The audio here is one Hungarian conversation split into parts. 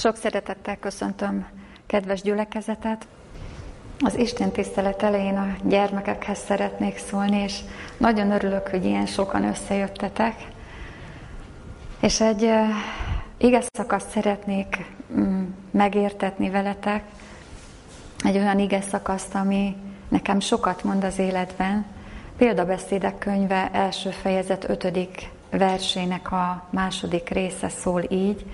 Sok szeretettel köszöntöm kedves gyülekezetet. Az Isten tisztelet elején a gyermekekhez szeretnék szólni, és nagyon örülök, hogy ilyen sokan összejöttetek. És egy igaz szakaszt szeretnék um, megértetni veletek, egy olyan ige szakaszt, ami nekem sokat mond az életben. Példabeszédek könyve első fejezet ötödik versének a második része szól így,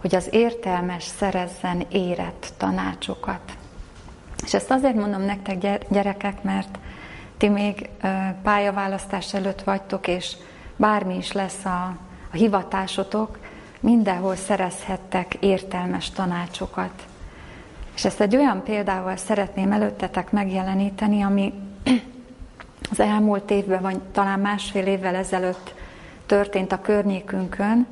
hogy az értelmes szerezzen érett tanácsokat. És ezt azért mondom nektek, gyerekek, mert ti még pályaválasztás előtt vagytok, és bármi is lesz a, a hivatásotok, mindenhol szerezhettek értelmes tanácsokat. És ezt egy olyan példával szeretném előttetek megjeleníteni, ami az elmúlt évben, vagy talán másfél évvel ezelőtt történt a környékünkön,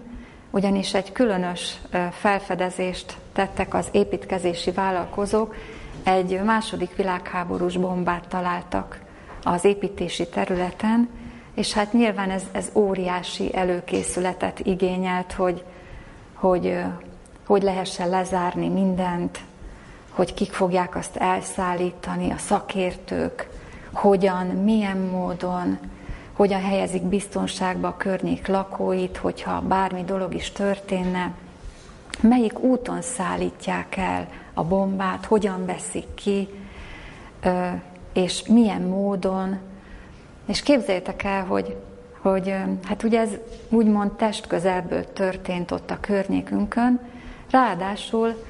ugyanis egy különös felfedezést tettek az építkezési vállalkozók, egy második világháborús bombát találtak az építési területen, és hát nyilván ez, ez óriási előkészületet igényelt, hogy, hogy hogy lehessen lezárni mindent, hogy kik fogják azt elszállítani, a szakértők, hogyan, milyen módon, hogyan helyezik biztonságba a környék lakóit, hogyha bármi dolog is történne, melyik úton szállítják el a bombát, hogyan veszik ki, és milyen módon. És képzeljétek el, hogy, hogy hát ugye ez úgymond testközelből történt ott a környékünkön, ráadásul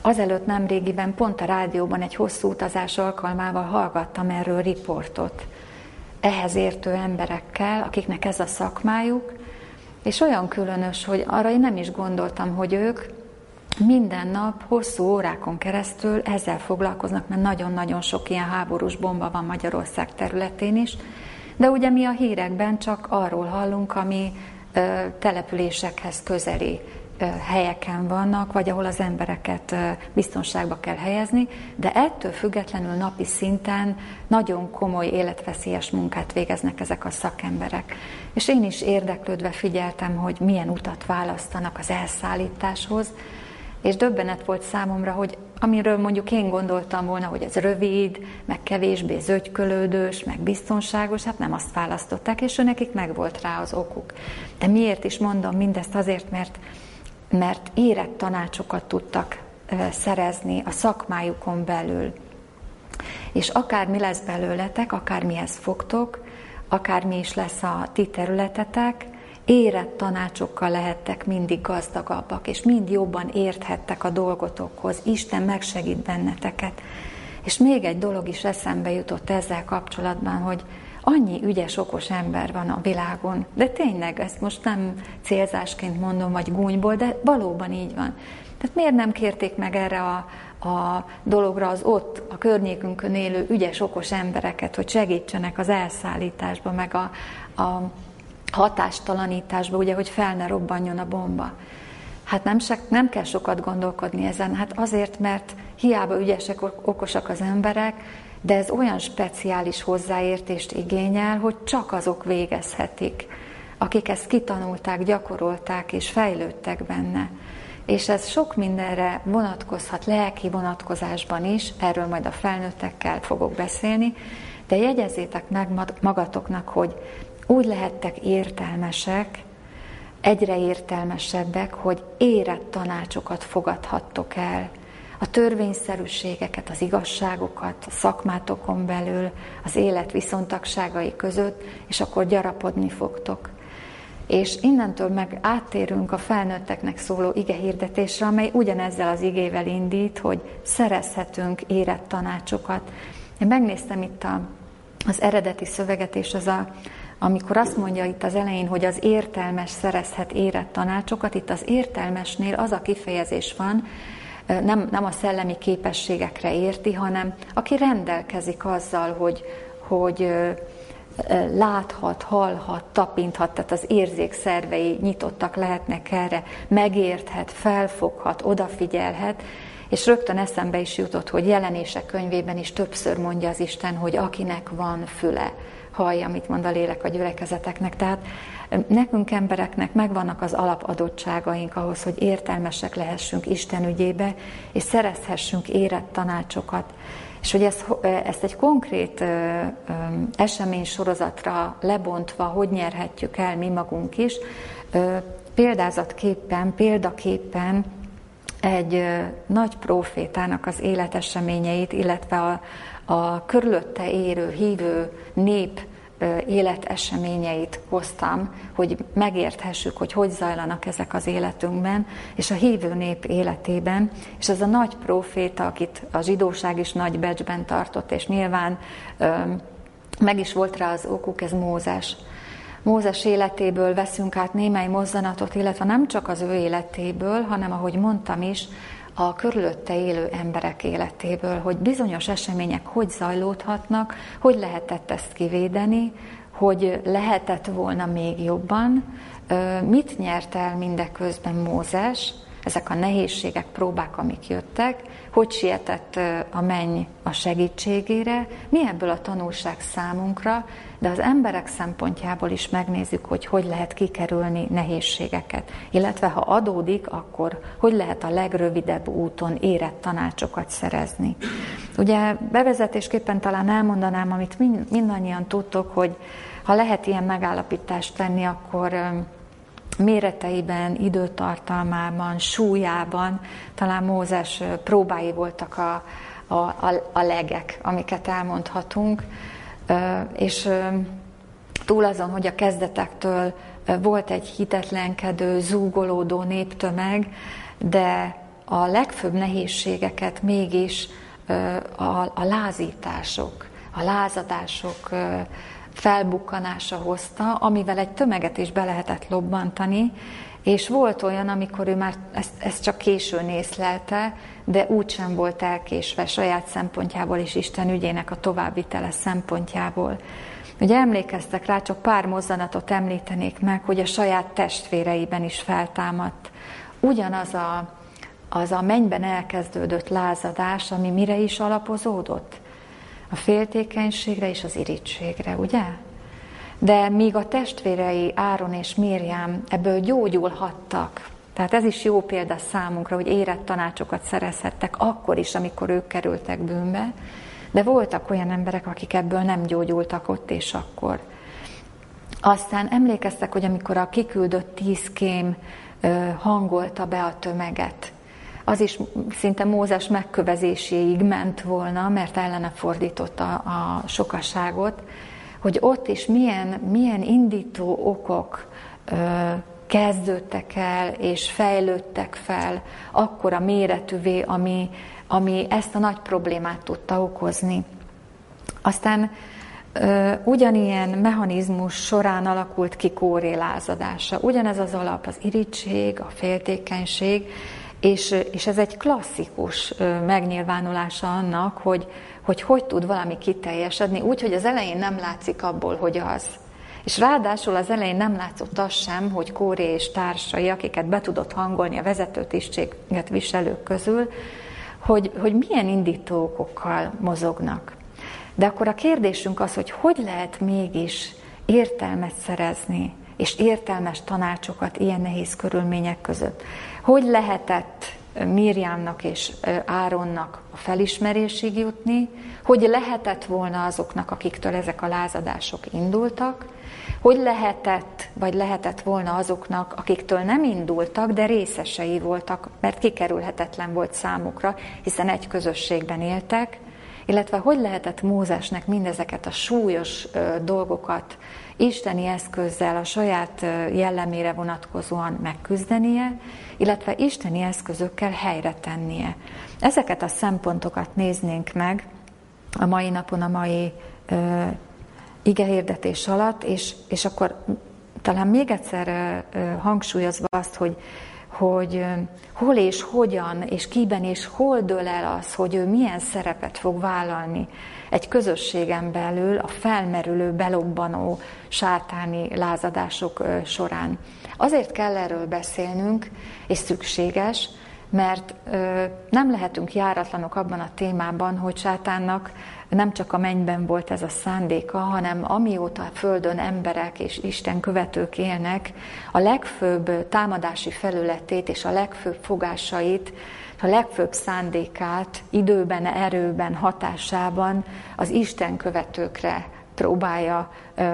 azelőtt nem régiben pont a rádióban egy hosszú utazás alkalmával hallgattam erről riportot ehhez értő emberekkel, akiknek ez a szakmájuk, és olyan különös, hogy arra én nem is gondoltam, hogy ők minden nap, hosszú órákon keresztül ezzel foglalkoznak, mert nagyon-nagyon sok ilyen háborús bomba van Magyarország területén is, de ugye mi a hírekben csak arról hallunk, ami ö, településekhez közeli helyeken vannak, vagy ahol az embereket biztonságba kell helyezni, de ettől függetlenül napi szinten nagyon komoly életveszélyes munkát végeznek ezek a szakemberek. És én is érdeklődve figyeltem, hogy milyen utat választanak az elszállításhoz, és döbbenet volt számomra, hogy amiről mondjuk én gondoltam volna, hogy ez rövid, meg kevésbé zögykölődős, meg biztonságos, hát nem azt választották, és ő nekik megvolt rá az okuk. De miért is mondom mindezt? Azért, mert mert érett tanácsokat tudtak szerezni a szakmájukon belül. És akár mi lesz belőletek, akár mihez fogtok, akár mi is lesz a ti területetek, érett tanácsokkal lehettek mindig gazdagabbak, és mind jobban érthettek a dolgotokhoz. Isten megsegít benneteket. És még egy dolog is eszembe jutott ezzel kapcsolatban, hogy Annyi ügyes, okos ember van a világon, de tényleg ezt most nem célzásként mondom, vagy gúnyból, de valóban így van. Tehát miért nem kérték meg erre a, a dologra az ott, a környékünkön élő ügyes, okos embereket, hogy segítsenek az elszállításba, meg a, a hatástalanításba, ugye, hogy fel ne robbanjon a bomba. Hát nem, se, nem kell sokat gondolkodni ezen, hát azért, mert hiába ügyesek, okosak az emberek, de ez olyan speciális hozzáértést igényel, hogy csak azok végezhetik, akik ezt kitanulták, gyakorolták és fejlődtek benne. És ez sok mindenre vonatkozhat lelki vonatkozásban is, erről majd a felnőttekkel fogok beszélni, de jegyezzétek meg magatoknak, hogy úgy lehettek értelmesek, egyre értelmesebbek, hogy érett tanácsokat fogadhattok el, a törvényszerűségeket, az igazságokat, a szakmátokon belül, az élet viszontagságai között, és akkor gyarapodni fogtok. És innentől meg áttérünk a felnőtteknek szóló ige hirdetésre, amely ugyanezzel az igével indít, hogy szerezhetünk érett tanácsokat. Én megnéztem itt a, az eredeti szöveget, és az a, amikor azt mondja itt az elején, hogy az értelmes szerezhet érett tanácsokat, itt az értelmesnél az a kifejezés van, nem, nem a szellemi képességekre érti, hanem aki rendelkezik azzal, hogy, hogy láthat, hallhat, tapinthat, tehát az érzékszervei nyitottak lehetnek erre, megérthet, felfoghat, odafigyelhet, és rögtön eszembe is jutott, hogy jelenések könyvében is többször mondja az Isten, hogy akinek van füle, hallja, amit mond a lélek a gyülekezeteknek. Tehát Nekünk embereknek megvannak az alapadottságaink ahhoz, hogy értelmesek lehessünk Isten ügyébe, és szerezhessünk érett tanácsokat. És hogy ezt, ezt egy konkrét esemény sorozatra lebontva, hogy nyerhetjük el mi magunk is, példázatképpen, példaképpen egy nagy profétának az életeseményeit, illetve a, a körülötte érő, hívő nép életeseményeit hoztam, hogy megérthessük, hogy hogy zajlanak ezek az életünkben, és a hívő nép életében, és ez a nagy proféta, akit a zsidóság is nagy becsben tartott, és nyilván meg is volt rá az okuk, ez Mózes. Mózes életéből veszünk át némely mozzanatot, illetve nem csak az ő életéből, hanem ahogy mondtam is, a körülötte élő emberek életéből, hogy bizonyos események hogy zajlódhatnak, hogy lehetett ezt kivédeni, hogy lehetett volna még jobban, mit nyert el mindeközben Mózes, ezek a nehézségek, próbák, amik jöttek, hogy sietett a menny a segítségére, mi ebből a tanulság számunkra, de az emberek szempontjából is megnézzük, hogy hogy lehet kikerülni nehézségeket. Illetve ha adódik, akkor hogy lehet a legrövidebb úton érett tanácsokat szerezni. Ugye bevezetésképpen talán elmondanám, amit mindannyian tudtok, hogy ha lehet ilyen megállapítást tenni, akkor méreteiben, időtartalmában, súlyában. Talán Mózes próbái voltak a, a, a, a legek, amiket elmondhatunk, és túl azon, hogy a kezdetektől volt egy hitetlenkedő, zúgolódó néptömeg, de a legfőbb nehézségeket mégis a, a lázítások, a lázadások felbukkanása hozta, amivel egy tömeget is be lehetett lobbantani, és volt olyan, amikor ő már ezt, ezt csak későn észlelte, de úgysem volt elkésve saját szempontjából és Isten ügyének a továbbvitele szempontjából. Ugye emlékeztek rá, csak pár mozzanatot említenék meg, hogy a saját testvéreiben is feltámadt. Ugyanaz a, az a mennyben elkezdődött lázadás, ami mire is alapozódott? A féltékenységre és az irítségre, ugye? De míg a testvérei Áron és Mérjám ebből gyógyulhattak, tehát ez is jó példa számunkra, hogy érett tanácsokat szerezhettek akkor is, amikor ők kerültek bűnbe, de voltak olyan emberek, akik ebből nem gyógyultak ott és akkor. Aztán emlékeztek, hogy amikor a kiküldött tíz kém hangolta be a tömeget, az is szinte Mózes megkövezéséig ment volna, mert ellene fordította a sokaságot, hogy ott is milyen, milyen indító okok ö, kezdődtek el és fejlődtek fel akkora méretűvé, ami, ami ezt a nagy problémát tudta okozni. Aztán ö, ugyanilyen mechanizmus során alakult ki Kóré. Ugyanez az alap, az irítség, a féltékenység, és, és ez egy klasszikus megnyilvánulása annak, hogy, hogy hogy tud valami kiteljesedni, úgy, hogy az elején nem látszik abból, hogy az. És ráadásul az elején nem látszott az sem, hogy Kóré és társai, akiket be tudott hangolni a vezetőtisztséget viselők közül, hogy, hogy milyen indítókokkal mozognak. De akkor a kérdésünk az, hogy hogy lehet mégis értelmet szerezni, és értelmes tanácsokat ilyen nehéz körülmények között. Hogy lehetett Mirjámnak és Áronnak a felismerésig jutni, hogy lehetett volna azoknak, akiktől ezek a lázadások indultak, hogy lehetett, vagy lehetett volna azoknak, akiktől nem indultak, de részesei voltak, mert kikerülhetetlen volt számukra, hiszen egy közösségben éltek, illetve hogy lehetett Mózesnek mindezeket a súlyos dolgokat isteni eszközzel a saját jellemére vonatkozóan megküzdenie, illetve isteni eszközökkel helyre tennie. Ezeket a szempontokat néznénk meg a mai napon, a mai ö, igehirdetés alatt, és, és akkor talán még egyszer ö, hangsúlyozva azt, hogy hogy hol és hogyan, és kiben és hol dől el az, hogy ő milyen szerepet fog vállalni egy közösségen belül a felmerülő, belobbanó sátáni lázadások során. Azért kell erről beszélnünk, és szükséges, mert nem lehetünk járatlanok abban a témában, hogy sátánnak nem csak a mennyben volt ez a szándéka, hanem amióta a Földön emberek és Isten követők élnek, a legfőbb támadási felületét és a legfőbb fogásait, a legfőbb szándékát időben, erőben, hatásában az Isten követőkre próbálja ö,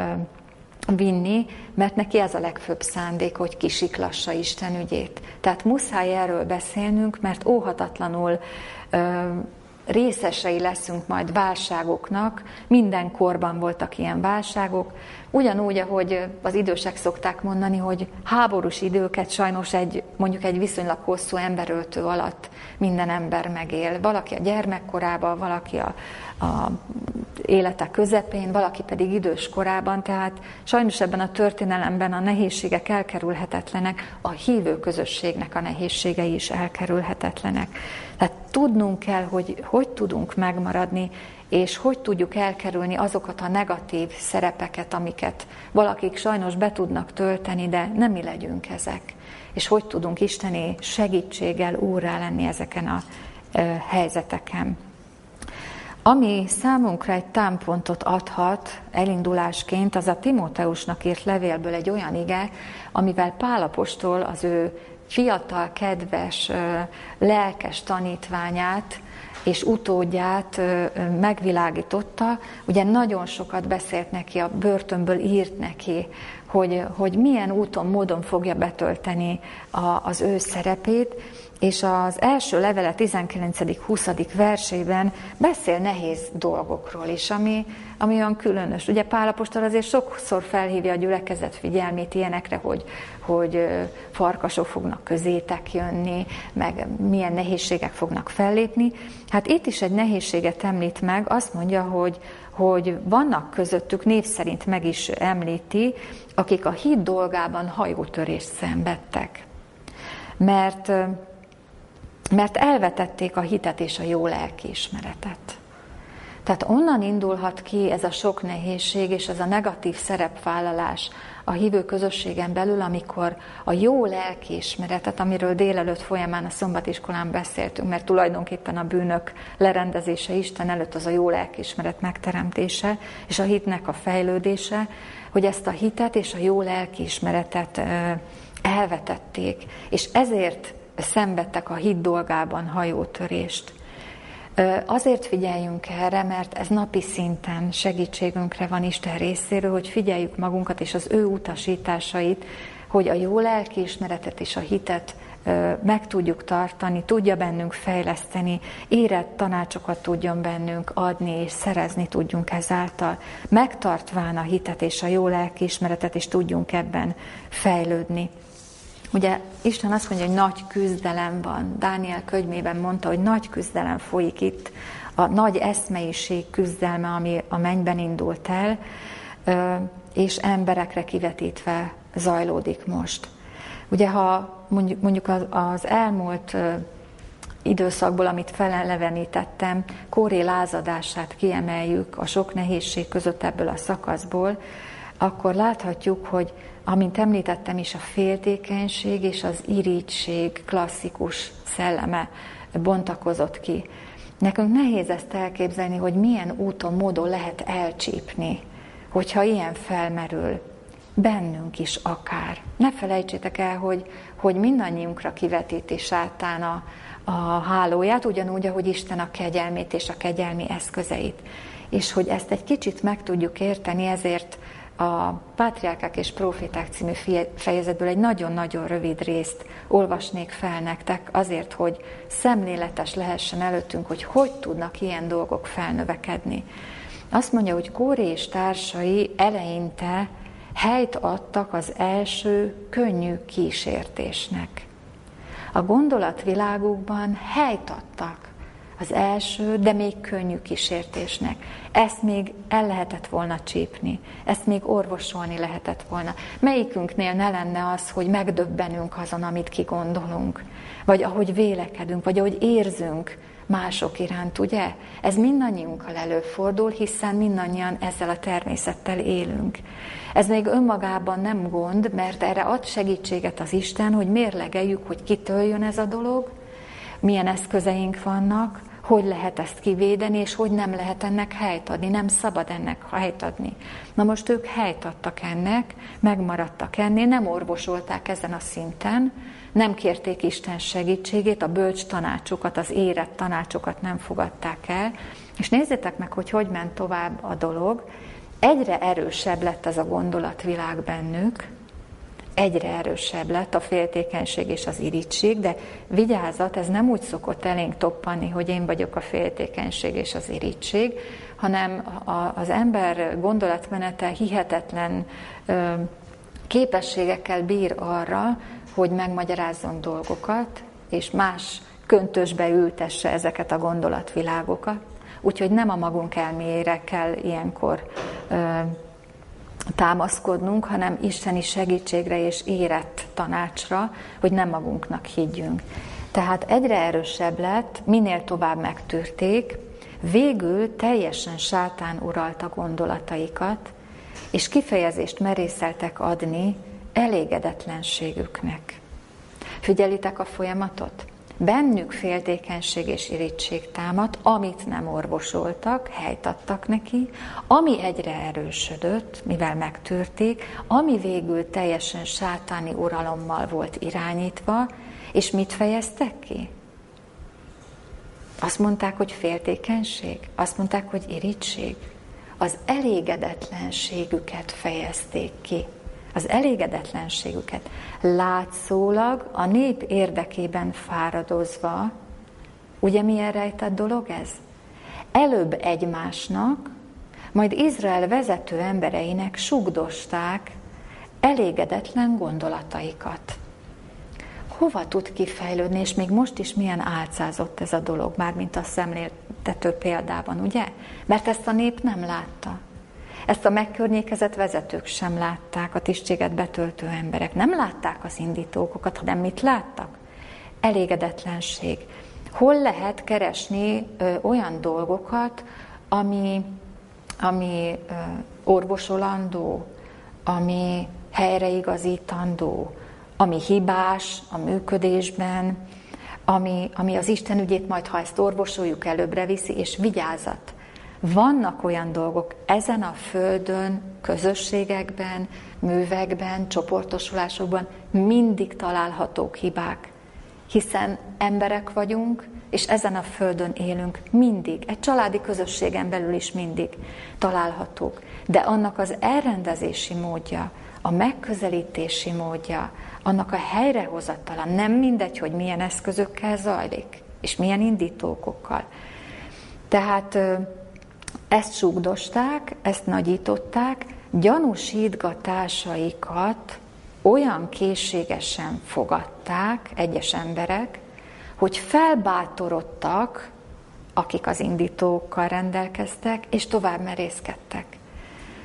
vinni, mert neki ez a legfőbb szándék, hogy kisiklassa Isten ügyét. Tehát muszáj erről beszélnünk, mert óhatatlanul ö, részesei leszünk majd válságoknak, minden korban voltak ilyen válságok, ugyanúgy, ahogy az idősek szokták mondani, hogy háborús időket sajnos egy, mondjuk egy viszonylag hosszú emberöltő alatt minden ember megél. Valaki a gyermekkorában, valaki a, a élete közepén, valaki pedig idős korában, tehát sajnos ebben a történelemben a nehézségek elkerülhetetlenek, a hívő közösségnek a nehézségei is elkerülhetetlenek. Tehát tudnunk kell, hogy hogy tudunk megmaradni, és hogy tudjuk elkerülni azokat a negatív szerepeket, amiket valakik sajnos be tudnak tölteni, de nem mi legyünk ezek. És hogy tudunk Isteni segítséggel úrrá lenni ezeken a helyzeteken. Ami számunkra egy támpontot adhat elindulásként, az a Timóteusnak írt levélből egy olyan ige, amivel Pálapostól az ő fiatal, kedves, lelkes tanítványát és utódját megvilágította. Ugye nagyon sokat beszélt neki, a börtönből írt neki, hogy, hogy milyen úton, módon fogja betölteni a, az ő szerepét, és az első levele 19-20. versében beszél nehéz dolgokról is, ami, ami olyan különös. Ugye Pálapostól azért sokszor felhívja a gyülekezet figyelmét ilyenekre, hogy, hogy farkasok fognak közétek jönni, meg milyen nehézségek fognak fellépni. Hát itt is egy nehézséget említ meg, azt mondja, hogy, hogy vannak közöttük, név szerint meg is említi, akik a híd dolgában hajótörést szenvedtek. Mert mert elvetették a hitet és a jó lelkiismeretet. Tehát onnan indulhat ki ez a sok nehézség és ez a negatív szerepvállalás a hívő közösségen belül, amikor a jó lelkiismeretet, amiről délelőtt folyamán a szombatiskolán beszéltünk, mert tulajdonképpen a bűnök lerendezése Isten előtt az a jó lelkiismeret megteremtése, és a hitnek a fejlődése, hogy ezt a hitet és a jó lelkiismeretet elvetették, és ezért szenvedtek a hit dolgában hajótörést. Azért figyeljünk erre, mert ez napi szinten segítségünkre van Isten részéről, hogy figyeljük magunkat és az ő utasításait, hogy a jó lelkiismeretet és a hitet meg tudjuk tartani, tudja bennünk fejleszteni, érett tanácsokat tudjon bennünk adni, és szerezni tudjunk ezáltal, megtartván a hitet és a jó lelkiismeretet, és tudjunk ebben fejlődni. Ugye Isten azt mondja, hogy nagy küzdelem van. Dániel könyvében mondta, hogy nagy küzdelem folyik itt, a nagy eszmeiség küzdelme, ami a mennyben indult el, és emberekre kivetítve zajlódik most. Ugye, ha mondjuk az elmúlt időszakból, amit felelevenítettem, Kóré lázadását kiemeljük a sok nehézség között ebből a szakaszból, akkor láthatjuk, hogy amint említettem is, a féltékenység és az irítség klasszikus szelleme bontakozott ki. Nekünk nehéz ezt elképzelni, hogy milyen úton, módon lehet elcsípni, hogyha ilyen felmerül. Bennünk is akár. Ne felejtsétek el, hogy, hogy mindannyiunkra kivetíti sátán a, a hálóját, ugyanúgy, ahogy Isten a kegyelmét és a kegyelmi eszközeit. És hogy ezt egy kicsit meg tudjuk érteni, ezért a Pátriákák és Proféták című fejezetből egy nagyon-nagyon rövid részt olvasnék fel nektek, azért, hogy szemléletes lehessen előttünk, hogy hogy tudnak ilyen dolgok felnövekedni. Azt mondja, hogy Kóré és társai eleinte helyt adtak az első könnyű kísértésnek. A gondolatvilágukban helyt adtak az első, de még könnyű kísértésnek. Ezt még el lehetett volna csípni, ezt még orvosolni lehetett volna. Melyikünknél ne lenne az, hogy megdöbbenünk azon, amit kigondolunk, vagy ahogy vélekedünk, vagy ahogy érzünk mások iránt, ugye? Ez mindannyiunkkal előfordul, hiszen mindannyian ezzel a természettel élünk. Ez még önmagában nem gond, mert erre ad segítséget az Isten, hogy mérlegeljük, hogy kitől jön ez a dolog, milyen eszközeink vannak, hogy lehet ezt kivédeni, és hogy nem lehet ennek helyt adni, nem szabad ennek helyt adni. Na most ők helyt adtak ennek, megmaradtak ennél, nem orvosolták ezen a szinten, nem kérték Isten segítségét, a bölcs tanácsokat, az érett tanácsokat nem fogadták el, és nézzétek meg, hogy hogy ment tovább a dolog. Egyre erősebb lett ez a gondolatvilág bennük, egyre erősebb lett a féltékenység és az irítség, de vigyázat, ez nem úgy szokott elénk toppanni, hogy én vagyok a féltékenység és az irítség, hanem az ember gondolatmenete hihetetlen képességekkel bír arra, hogy megmagyarázzon dolgokat, és más köntösbe ültesse ezeket a gondolatvilágokat. Úgyhogy nem a magunk elméjére kell ilyenkor támaszkodnunk, hanem isteni segítségre és érett tanácsra, hogy nem magunknak higgyünk. Tehát egyre erősebb lett, minél tovább megtűrték, végül teljesen sátán uralta gondolataikat, és kifejezést merészeltek adni elégedetlenségüknek. Figyelitek a folyamatot? Bennük féltékenység és irítség támad, amit nem orvosoltak, helyt adtak neki, ami egyre erősödött, mivel megtörték, ami végül teljesen sátáni uralommal volt irányítva, és mit fejeztek ki? Azt mondták, hogy féltékenység, azt mondták, hogy irítség. Az elégedetlenségüket fejezték ki az elégedetlenségüket. Látszólag a nép érdekében fáradozva, ugye milyen rejtett dolog ez? Előbb egymásnak, majd Izrael vezető embereinek sugdosták elégedetlen gondolataikat. Hova tud kifejlődni, és még most is milyen álcázott ez a dolog, már mint a szemléltető példában, ugye? Mert ezt a nép nem látta. Ezt a megkörnyékezett vezetők sem látták, a tisztséget betöltő emberek. Nem látták az indítókokat, hanem mit láttak? Elégedetlenség. Hol lehet keresni ö, olyan dolgokat, ami, ami ö, orvosolandó, ami helyreigazítandó, ami hibás a működésben, ami, ami az Isten ügyét majd, ha ezt orvosoljuk, előbbre viszi, és vigyázat. Vannak olyan dolgok ezen a földön, közösségekben, művekben, csoportosulásokban mindig találhatók hibák, hiszen emberek vagyunk, és ezen a földön élünk mindig, egy családi közösségen belül is mindig találhatók. De annak az elrendezési módja, a megközelítési módja, annak a helyrehozatala nem mindegy, hogy milyen eszközökkel zajlik, és milyen indítókokkal. Tehát ezt sugdosták, ezt nagyították, gyanúsítgatásaikat olyan készségesen fogadták egyes emberek, hogy felbátorodtak, akik az indítókkal rendelkeztek, és tovább merészkedtek.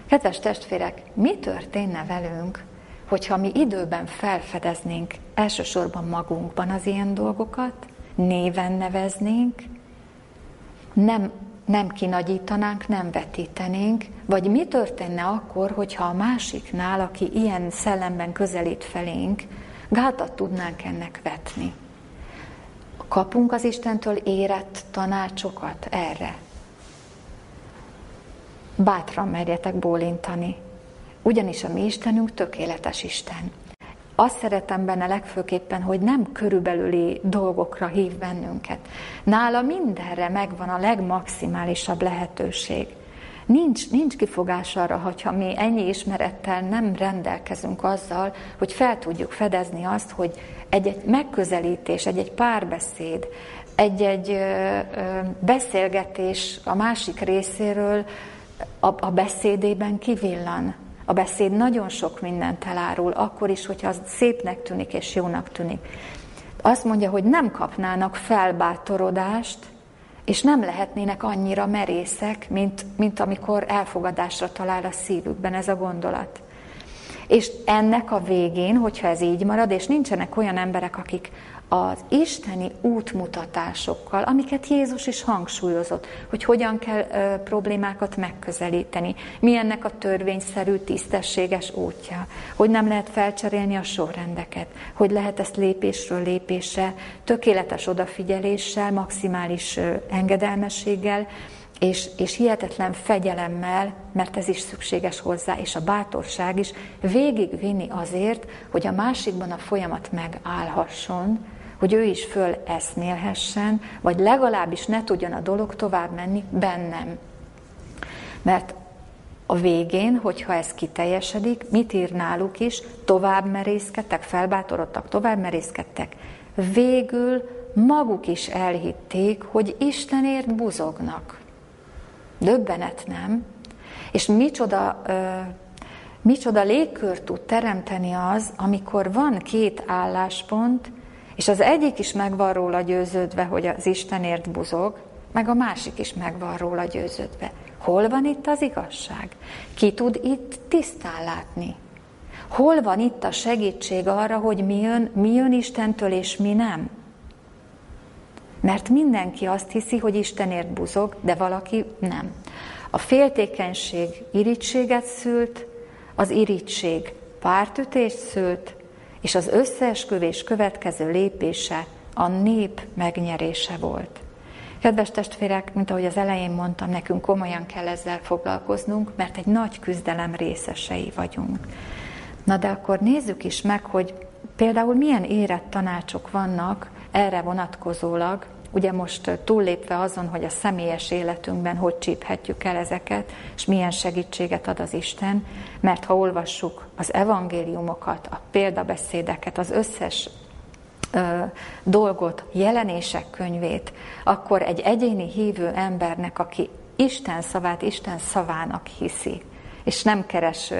Kedves testvérek, mi történne velünk, hogyha mi időben felfedeznénk elsősorban magunkban az ilyen dolgokat, néven neveznénk, nem nem kinagyítanánk, nem vetítenénk, vagy mi történne akkor, hogyha a másiknál, aki ilyen szellemben közelít felénk, gátat tudnánk ennek vetni. Kapunk az Istentől érett tanácsokat erre. Bátran merjetek bólintani, ugyanis a mi Istenünk tökéletes Isten. Azt szeretem benne legfőképpen, hogy nem körülbelüli dolgokra hív bennünket. Nála mindenre megvan a legmaximálisabb lehetőség. Nincs, nincs kifogás arra, hogyha mi ennyi ismerettel nem rendelkezünk azzal, hogy fel tudjuk fedezni azt, hogy egy-egy megközelítés, egy-egy párbeszéd, egy-egy beszélgetés a másik részéről a, a beszédében kivillan. A beszéd nagyon sok mindent elárul, akkor is, hogyha az szépnek tűnik és jónak tűnik. Azt mondja, hogy nem kapnának felbátorodást, és nem lehetnének annyira merészek, mint, mint amikor elfogadásra talál a szívükben ez a gondolat. És ennek a végén, hogyha ez így marad, és nincsenek olyan emberek, akik az isteni útmutatásokkal, amiket Jézus is hangsúlyozott, hogy hogyan kell ö, problémákat megközelíteni, mi ennek a törvényszerű, tisztességes útja, hogy nem lehet felcserélni a sorrendeket, hogy lehet ezt lépésről lépésre, tökéletes odafigyeléssel, maximális ö, engedelmességgel, és, és hihetetlen fegyelemmel, mert ez is szükséges hozzá, és a bátorság is végigvinni azért, hogy a másikban a folyamat megállhasson, hogy ő is föl eszmélhessen, vagy legalábbis ne tudjon a dolog tovább menni bennem. Mert a végén, hogyha ez kiteljesedik, mit ír náluk is, tovább merészkedtek, felbátorodtak, tovább merészkedtek. Végül maguk is elhitték, hogy Istenért buzognak. Döbbenet, nem? És micsoda, ö, micsoda légkör tud teremteni az, amikor van két álláspont, és az egyik is meg van róla győződve, hogy az Istenért buzog, meg a másik is meg van róla győződve. Hol van itt az igazság? Ki tud itt tisztán látni? Hol van itt a segítség arra, hogy mi jön, mi jön Istentől és mi nem? Mert mindenki azt hiszi, hogy Istenért buzog, de valaki nem. A féltékenység irítséget szült, az irítség pártütést szült, és az összeesküvés következő lépése a nép megnyerése volt. Kedves testvérek, mint ahogy az elején mondtam, nekünk komolyan kell ezzel foglalkoznunk, mert egy nagy küzdelem részesei vagyunk. Na de akkor nézzük is meg, hogy például milyen érett tanácsok vannak erre vonatkozólag, ugye most túllépve azon, hogy a személyes életünkben hogy csíphetjük el ezeket, és milyen segítséget ad az Isten, mert ha olvassuk az evangéliumokat, a példabeszédeket, az összes dolgot, jelenések könyvét, akkor egy egyéni hívő embernek, aki Isten szavát Isten szavának hiszi, és nem keres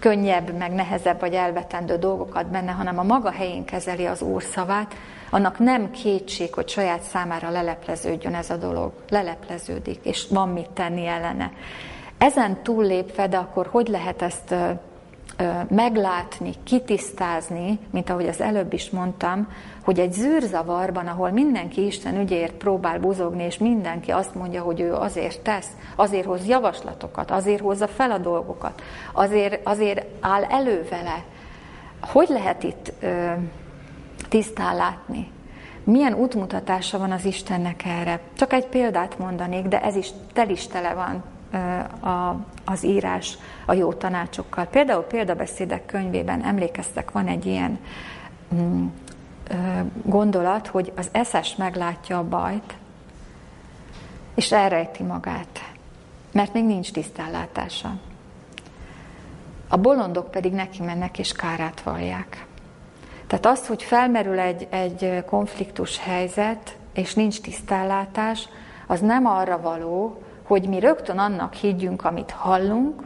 könnyebb, meg nehezebb vagy elvetendő dolgokat benne, hanem a maga helyén kezeli az Úr szavát, annak nem kétség, hogy saját számára lelepleződjön ez a dolog. Lelepleződik, és van mit tenni ellene. Ezen túllépve, de akkor hogy lehet ezt meglátni, kitisztázni, mint ahogy az előbb is mondtam, hogy egy zűrzavarban, ahol mindenki Isten ügyért próbál buzogni, és mindenki azt mondja, hogy ő azért tesz, azért hoz javaslatokat, azért hozza fel a dolgokat, azért, azért áll elő vele. Hogy lehet itt ö, tisztán látni. Milyen útmutatása van az Istennek erre? Csak egy példát mondanék, de ez is tel is tele van a, az írás a jó tanácsokkal. Például példabeszédek könyvében emlékeztek, van egy ilyen mm, gondolat, hogy az eszes meglátja a bajt, és elrejti magát, mert még nincs tisztánlátása. A bolondok pedig neki mennek és kárát vallják. Tehát az, hogy felmerül egy, egy konfliktus helyzet, és nincs tisztállátás, az nem arra való, hogy mi rögtön annak higgyünk, amit hallunk,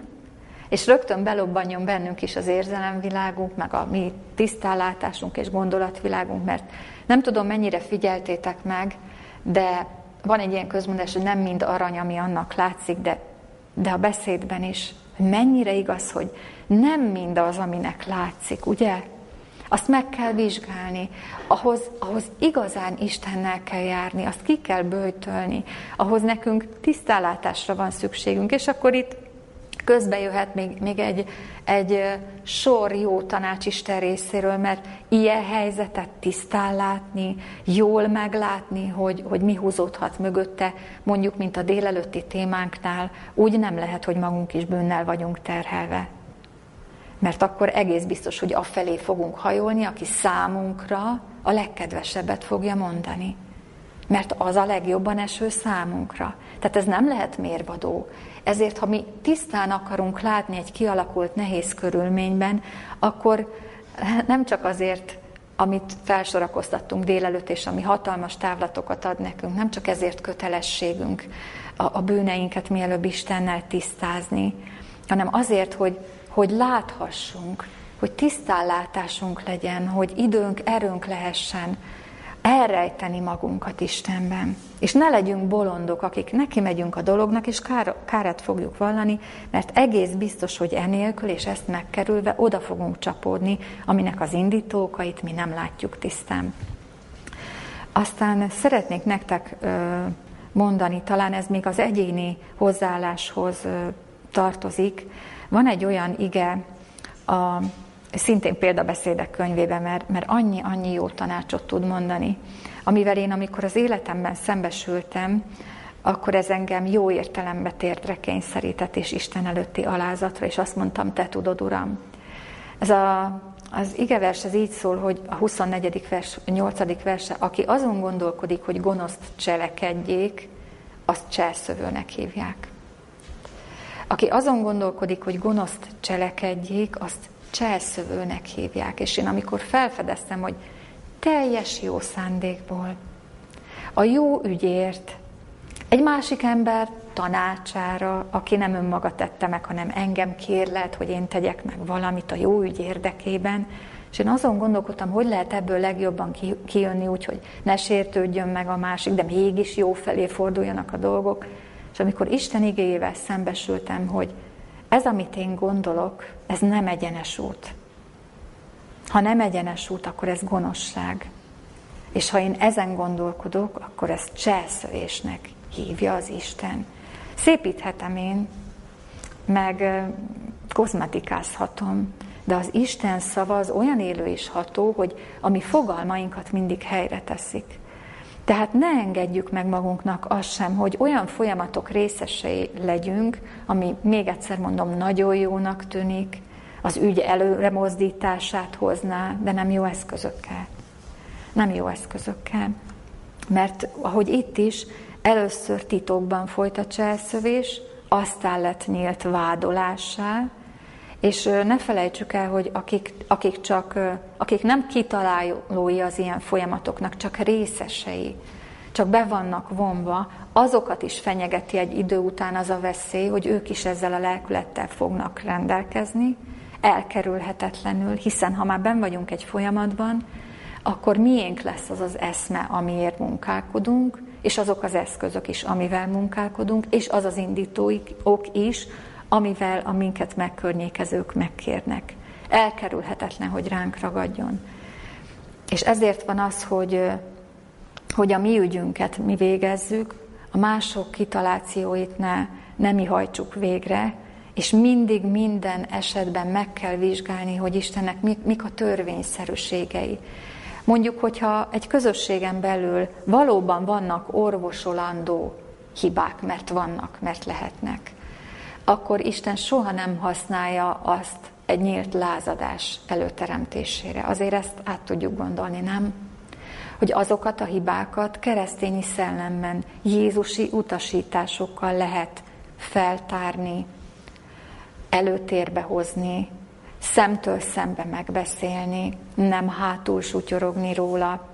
és rögtön belobbanjon bennünk is az érzelemvilágunk, meg a mi tisztállátásunk és gondolatvilágunk, mert nem tudom, mennyire figyeltétek meg, de van egy ilyen közmondás, hogy nem mind arany, ami annak látszik, de, de a beszédben is, mennyire igaz, hogy nem mind az, aminek látszik, ugye? Azt meg kell vizsgálni, ahhoz, ahhoz igazán Istennel kell járni, azt ki kell bőjtölni, ahhoz nekünk tisztálátásra van szükségünk, és akkor itt közbe jöhet még, még egy, egy sor jó tanács Isten részéről, mert ilyen helyzetet tisztán látni, jól meglátni, hogy, hogy mi húzódhat mögötte, mondjuk, mint a délelőtti témánknál, úgy nem lehet, hogy magunk is bűnnel vagyunk terhelve mert akkor egész biztos, hogy afelé fogunk hajolni, aki számunkra a legkedvesebbet fogja mondani. Mert az a legjobban eső számunkra. Tehát ez nem lehet mérvadó. Ezért, ha mi tisztán akarunk látni egy kialakult nehéz körülményben, akkor nem csak azért, amit felsorakoztattunk délelőtt, és ami hatalmas távlatokat ad nekünk, nem csak ezért kötelességünk a, a bűneinket mielőbb Istennel tisztázni, hanem azért, hogy hogy láthassunk, hogy tisztállátásunk legyen, hogy időnk, erőnk lehessen elrejteni magunkat Istenben. És ne legyünk bolondok, akik neki megyünk a dolognak, és kár, kárát fogjuk vallani, mert egész biztos, hogy enélkül, és ezt megkerülve oda fogunk csapódni, aminek az indítókait mi nem látjuk tisztán. Aztán szeretnék nektek mondani, talán ez még az egyéni hozzáálláshoz tartozik. Van egy olyan ige, a, szintén példabeszédek könyvében, mert, mert annyi, annyi jó tanácsot tud mondani, amivel én, amikor az életemben szembesültem, akkor ez engem jó értelembe térdre kényszerített, és Isten előtti alázatra, és azt mondtam, te tudod, Uram. Ez a, az igevers az így szól, hogy a 24. vers, 8. verse, aki azon gondolkodik, hogy gonoszt cselekedjék, azt cselszövőnek hívják. Aki azon gondolkodik, hogy gonoszt cselekedjék, azt cselszövőnek hívják. És én amikor felfedeztem, hogy teljes jó szándékból, a jó ügyért, egy másik ember tanácsára, aki nem önmaga tette meg, hanem engem kérlet, hogy én tegyek meg valamit a jó ügy érdekében, és én azon gondolkodtam, hogy lehet ebből legjobban kijönni úgy, hogy ne sértődjön meg a másik, de mégis jó felé forduljanak a dolgok. És amikor Isten igéjével szembesültem, hogy ez, amit én gondolok, ez nem egyenes út. Ha nem egyenes út, akkor ez gonoszság. És ha én ezen gondolkodok, akkor ez cselszövésnek hívja az Isten. Szépíthetem én, meg kozmetikázhatom, de az Isten szava az olyan élő és ható, hogy a mi fogalmainkat mindig helyre teszik. Tehát ne engedjük meg magunknak azt sem, hogy olyan folyamatok részesei legyünk, ami még egyszer mondom, nagyon jónak tűnik, az ügy előre mozdítását hozná, de nem jó eszközökkel. Nem jó eszközökkel. Mert ahogy itt is, először titokban folyt a cselszövés, aztán lett nyílt vádolássá, és ne felejtsük el, hogy akik, akik, csak, akik nem kitalálói az ilyen folyamatoknak, csak részesei, csak be vannak vonva, azokat is fenyegeti egy idő után az a veszély, hogy ők is ezzel a lelkülettel fognak rendelkezni, elkerülhetetlenül, hiszen ha már ben vagyunk egy folyamatban, akkor miénk lesz az az eszme, amiért munkálkodunk, és azok az eszközök is, amivel munkálkodunk, és az az indítók is, amivel a minket megkörnyékezők megkérnek. Elkerülhetetlen, hogy ránk ragadjon. És ezért van az, hogy, hogy a mi ügyünket mi végezzük, a mások kitalációit ne, ne mi hajtsuk végre, és mindig minden esetben meg kell vizsgálni, hogy Istennek mik, mik a törvényszerűségei. Mondjuk, hogyha egy közösségen belül valóban vannak orvosolandó hibák, mert vannak, mert lehetnek, akkor Isten soha nem használja azt egy nyílt lázadás előteremtésére. Azért ezt át tudjuk gondolni, nem? Hogy azokat a hibákat keresztényi szellemben, Jézusi utasításokkal lehet feltárni, előtérbe hozni, szemtől szembe megbeszélni, nem hátul sutyorogni róla,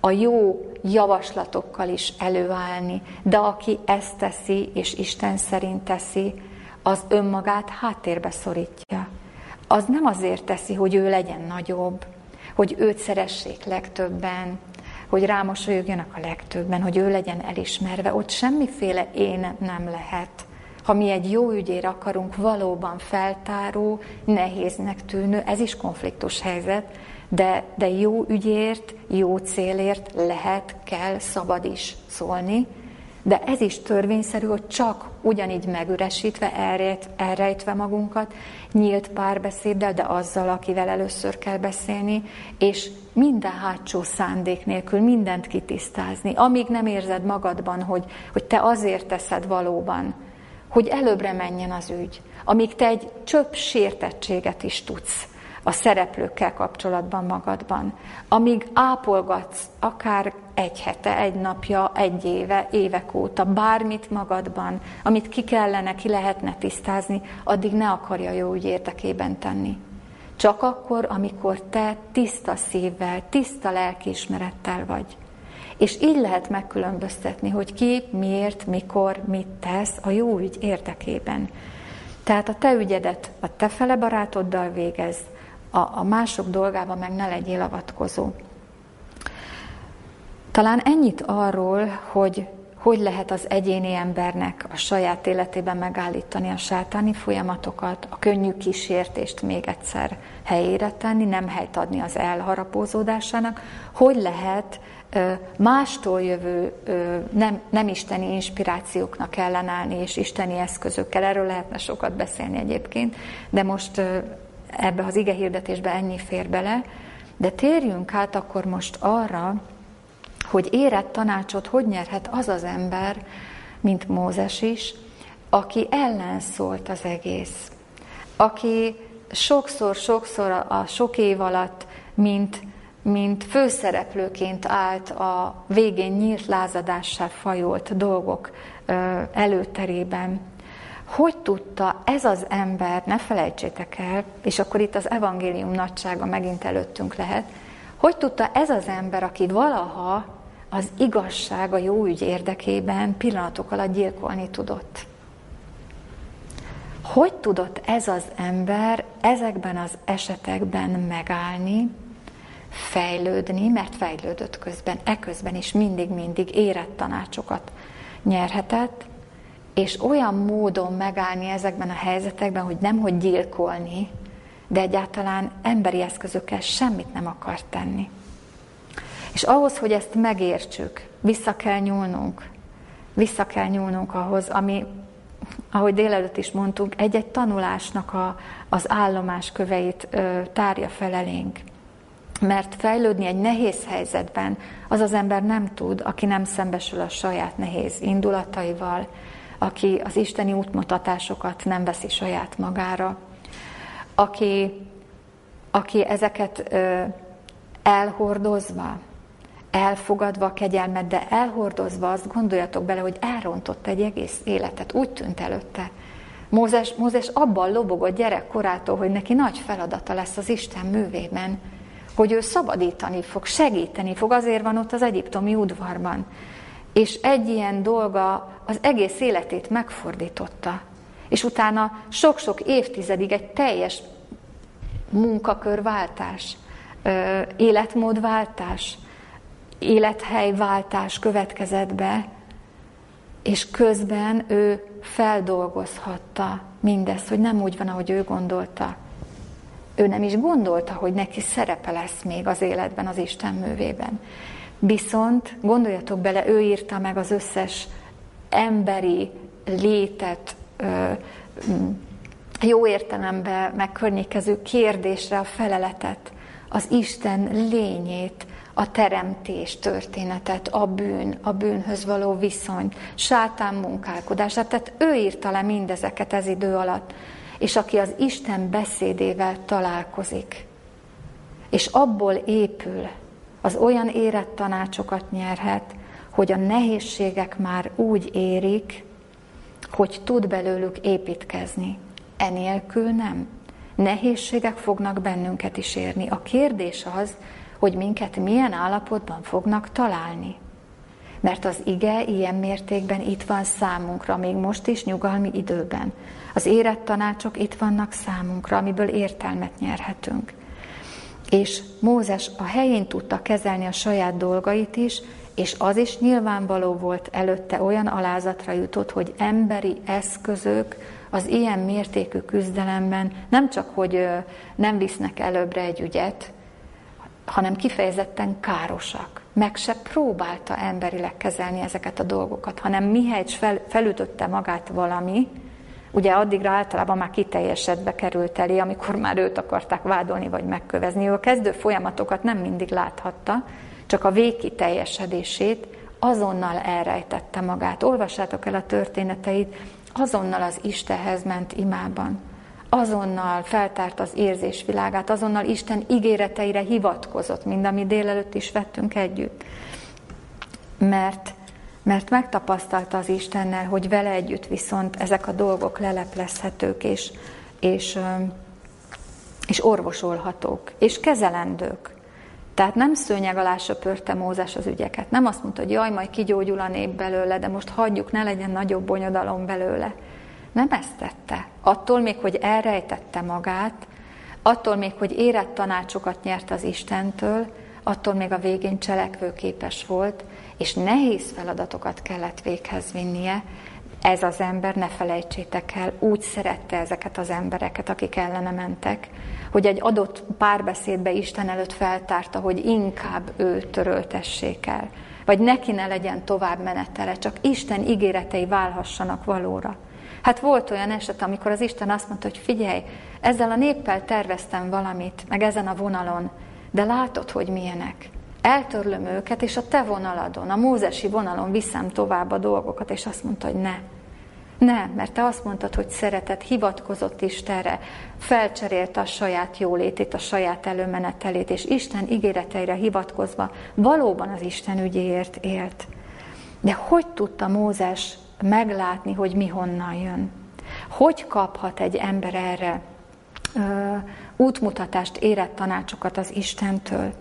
a jó javaslatokkal is előállni, de aki ezt teszi, és Isten szerint teszi, az önmagát háttérbe szorítja. Az nem azért teszi, hogy ő legyen nagyobb, hogy őt szeressék legtöbben, hogy rámosolyogjanak a legtöbben, hogy ő legyen elismerve. Ott semmiféle én nem lehet. Ha mi egy jó ügyér akarunk valóban feltáró, nehéznek tűnő, ez is konfliktus helyzet, de, de jó ügyért, jó célért lehet, kell, szabad is szólni, de ez is törvényszerű, hogy csak ugyanígy megüresítve, elrejt, elrejtve magunkat, nyílt párbeszéddel, de azzal, akivel először kell beszélni, és minden hátsó szándék nélkül mindent kitisztázni, amíg nem érzed magadban, hogy, hogy te azért teszed valóban, hogy előbbre menjen az ügy, amíg te egy csöpp sértettséget is tudsz a szereplőkkel kapcsolatban magadban. Amíg ápolgatsz akár egy hete, egy napja, egy éve, évek óta bármit magadban, amit ki kellene, ki lehetne tisztázni, addig ne akarja jó úgy érdekében tenni. Csak akkor, amikor te tiszta szívvel, tiszta lelkiismerettel vagy. És így lehet megkülönböztetni, hogy ki, miért, mikor, mit tesz a jó ügy érdekében. Tehát a te ügyedet a te fele barátoddal végez, a, a mások dolgában meg ne legyél avatkozó. Talán ennyit arról, hogy hogy lehet az egyéni embernek a saját életében megállítani a sátáni folyamatokat, a könnyű kísértést még egyszer helyére tenni, nem helyt adni az elharapózódásának, hogy lehet mástól jövő nem, nem isteni inspirációknak ellenállni, és isteni eszközökkel. Erről lehetne sokat beszélni egyébként, de most ebbe az ige hirdetésbe ennyi fér bele. De térjünk át akkor most arra, hogy érett tanácsot hogy nyerhet az az ember, mint Mózes is, aki ellenszólt az egész, aki sokszor-sokszor a sok év alatt, mint, mint főszereplőként állt a végén nyílt lázadással fajolt dolgok előterében. Hogy tudta ez az ember, ne felejtsétek el, és akkor itt az evangélium nagysága megint előttünk lehet, hogy tudta ez az ember, aki valaha az igazság a jó ügy érdekében pillanatok alatt gyilkolni tudott. Hogy tudott ez az ember ezekben az esetekben megállni, fejlődni, mert fejlődött közben, eközben is mindig-mindig érett tanácsokat nyerhetett, és olyan módon megállni ezekben a helyzetekben, hogy nem hogy gyilkolni, de egyáltalán emberi eszközökkel semmit nem akar tenni. És ahhoz, hogy ezt megértsük, vissza kell nyúlnunk. Vissza kell nyúlnunk ahhoz, ami, ahogy délelőtt is mondtuk, egy-egy tanulásnak a, az állomás köveit ö, tárja fel. Mert fejlődni egy nehéz helyzetben az az ember nem tud, aki nem szembesül a saját nehéz indulataival, aki az isteni útmutatásokat nem veszi saját magára, aki, aki ezeket elhordozva, elfogadva a kegyelmet, de elhordozva azt gondoljatok bele, hogy elrontott egy egész életet, úgy tűnt előtte. Mózes, Mózes abban lobogott gyerekkorától, hogy neki nagy feladata lesz az Isten művében, hogy ő szabadítani fog, segíteni fog, azért van ott az egyiptomi udvarban. És egy ilyen dolga az egész életét megfordította. És utána sok-sok évtizedig egy teljes munkakörváltás, életmódváltás, élethelyváltás következett be, és közben ő feldolgozhatta mindezt, hogy nem úgy van, ahogy ő gondolta. Ő nem is gondolta, hogy neki szerepe lesz még az életben, az Isten művében. Viszont gondoljatok bele, ő írta meg az összes emberi létet, jó értelemben megkörnyékező kérdésre a feleletet, az Isten lényét, a teremtés történetet, a bűn, a bűnhöz való viszonyt, sátán munkálkodását. Tehát ő írta le mindezeket ez idő alatt. És aki az Isten beszédével találkozik, és abból épül, az olyan érett tanácsokat nyerhet, hogy a nehézségek már úgy érik, hogy tud belőlük építkezni. Enélkül nem. Nehézségek fognak bennünket is érni. A kérdés az, hogy minket milyen állapotban fognak találni. Mert az ige ilyen mértékben itt van számunkra, még most is nyugalmi időben. Az érett tanácsok itt vannak számunkra, amiből értelmet nyerhetünk. És Mózes a helyén tudta kezelni a saját dolgait is, és az is nyilvánvaló volt előtte olyan alázatra jutott, hogy emberi eszközök az ilyen mértékű küzdelemben nem csak, hogy nem visznek előbbre egy ügyet, hanem kifejezetten károsak. Meg se próbálta emberileg kezelni ezeket a dolgokat, hanem mihelyt fel, felütötte magát valami, ugye addigra általában már kiteljesedbe került elé, amikor már őt akarták vádolni vagy megkövezni. Ő a kezdő folyamatokat nem mindig láthatta, csak a végkiteljesedését azonnal elrejtette magát. Olvassátok el a történeteit, azonnal az Istenhez ment imában azonnal feltárt az érzésvilágát, azonnal Isten ígéreteire hivatkozott, mind ami délelőtt is vettünk együtt. Mert, mert megtapasztalta az Istennel, hogy vele együtt viszont ezek a dolgok leleplezhetők, és, és, és orvosolhatók, és kezelendők. Tehát nem szőnyeg alá söpörte Mózes az ügyeket. Nem azt mondta, hogy jaj, majd kigyógyul a nép belőle, de most hagyjuk, ne legyen nagyobb bonyodalom belőle nem ezt tette. Attól még, hogy elrejtette magát, attól még, hogy érett tanácsokat nyert az Istentől, attól még a végén cselekvőképes volt, és nehéz feladatokat kellett véghez vinnie, ez az ember, ne felejtsétek el, úgy szerette ezeket az embereket, akik ellene mentek, hogy egy adott párbeszédbe Isten előtt feltárta, hogy inkább ő töröltessék el, vagy neki ne legyen tovább menetele, csak Isten ígéretei válhassanak valóra. Hát volt olyan eset, amikor az Isten azt mondta, hogy figyelj, ezzel a néppel terveztem valamit, meg ezen a vonalon, de látod, hogy milyenek. Eltörlöm őket, és a te vonaladon, a mózesi vonalon viszem tovább a dolgokat, és azt mondta, hogy ne. Nem, mert te azt mondtad, hogy szeretet, hivatkozott Istenre, felcserélte a saját jólétét, a saját előmenetelét, és Isten ígéreteire hivatkozva valóban az Isten ügyéért élt. De hogy tudta Mózes meglátni, hogy mi honnan jön? Hogy kaphat egy ember erre ö, útmutatást, érett tanácsokat az Istentől?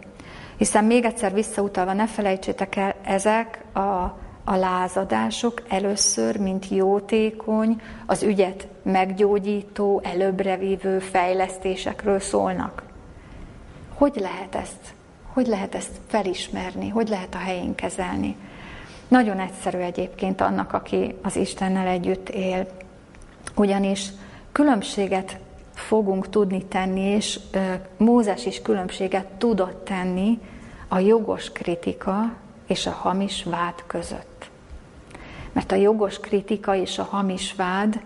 Hiszen még egyszer visszautalva, ne felejtsétek el, ezek a a lázadások először, mint jótékony, az ügyet meggyógyító, előbbrevívő fejlesztésekről szólnak. Hogy lehet ezt? Hogy lehet ezt felismerni? Hogy lehet a helyén kezelni? Nagyon egyszerű egyébként annak, aki az Istennel együtt él. Ugyanis különbséget fogunk tudni tenni, és Mózes is különbséget tudott tenni a jogos kritika és a hamis vád között. Mert a jogos kritika és a hamis vád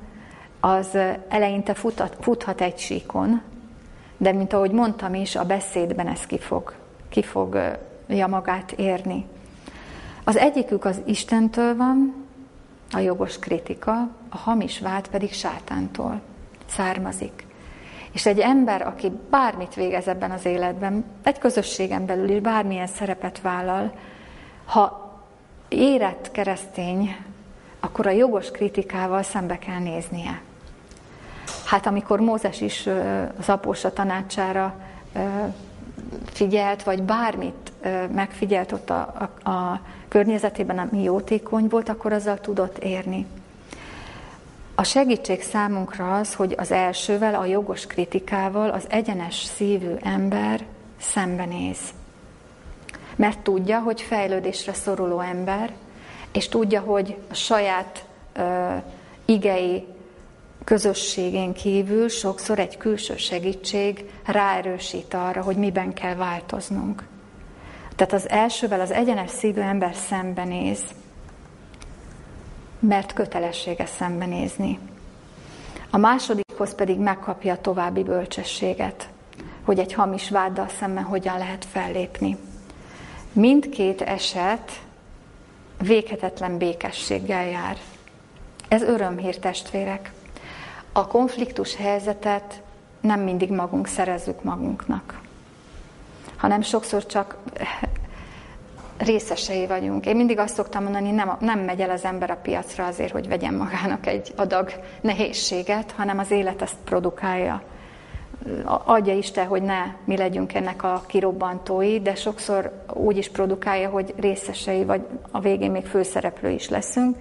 az eleinte futat, futhat egy síkon, de mint ahogy mondtam is, a beszédben ez ki, fog, ki fogja magát érni. Az egyikük az Istentől van, a jogos kritika, a hamis vád pedig sátántól származik. És egy ember, aki bármit végez ebben az életben, egy közösségen belül is bármilyen szerepet vállal, ha érett keresztény, akkor a jogos kritikával szembe kell néznie. Hát amikor Mózes is az apósa tanácsára figyelt, vagy bármit megfigyelt ott a, a, a környezetében, ami jótékony volt, akkor azzal tudott érni. A segítség számunkra az, hogy az elsővel, a jogos kritikával az egyenes szívű ember szembenéz mert tudja, hogy fejlődésre szoruló ember, és tudja, hogy a saját ö, igei közösségén kívül sokszor egy külső segítség ráerősít arra, hogy miben kell változnunk. Tehát az elsővel az egyenes szívű ember szembenéz, mert kötelessége szembenézni. A másodikhoz pedig megkapja a további bölcsességet, hogy egy hamis váddal szemben hogyan lehet fellépni. Mindkét eset véghetetlen békességgel jár. Ez örömhír, testvérek. A konfliktus helyzetet nem mindig magunk szerezzük magunknak, hanem sokszor csak részesei vagyunk. Én mindig azt szoktam mondani, nem, nem megy el az ember a piacra azért, hogy vegyen magának egy adag nehézséget, hanem az élet ezt produkálja adja Isten, hogy ne mi legyünk ennek a kirobbantói, de sokszor úgy is produkálja, hogy részesei, vagy a végén még főszereplő is leszünk.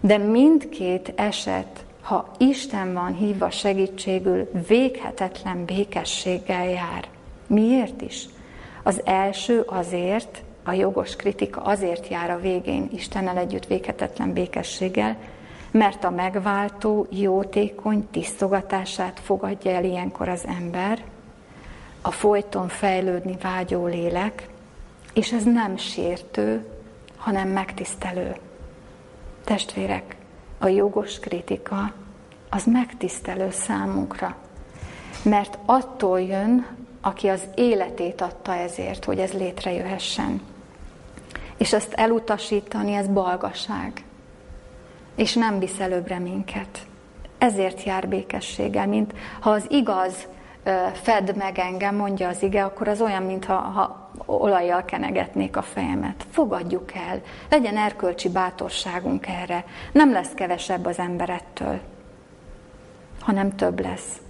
De mindkét eset, ha Isten van hívva segítségül, véghetetlen békességgel jár. Miért is? Az első azért, a jogos kritika azért jár a végén Istennel együtt véghetetlen békességgel, mert a megváltó, jótékony tisztogatását fogadja el ilyenkor az ember, a folyton fejlődni vágyó lélek, és ez nem sértő, hanem megtisztelő. Testvérek, a jogos kritika az megtisztelő számunkra, mert attól jön, aki az életét adta ezért, hogy ez létrejöhessen. És ezt elutasítani, ez balgaság és nem visz előbbre minket. Ezért jár békességgel, mint ha az igaz fed meg engem, mondja az ige, akkor az olyan, mintha ha olajjal kenegetnék a fejemet. Fogadjuk el, legyen erkölcsi bátorságunk erre. Nem lesz kevesebb az emberettől, hanem több lesz.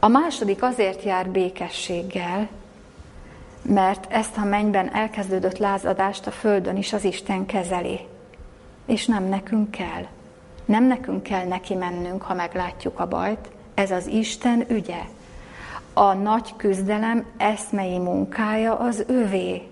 A második azért jár békességgel, mert ezt a mennyben elkezdődött lázadást a földön is az Isten kezeli és nem nekünk kell. Nem nekünk kell neki mennünk, ha meglátjuk a bajt, ez az Isten ügye. A nagy küzdelem eszmei munkája az övé.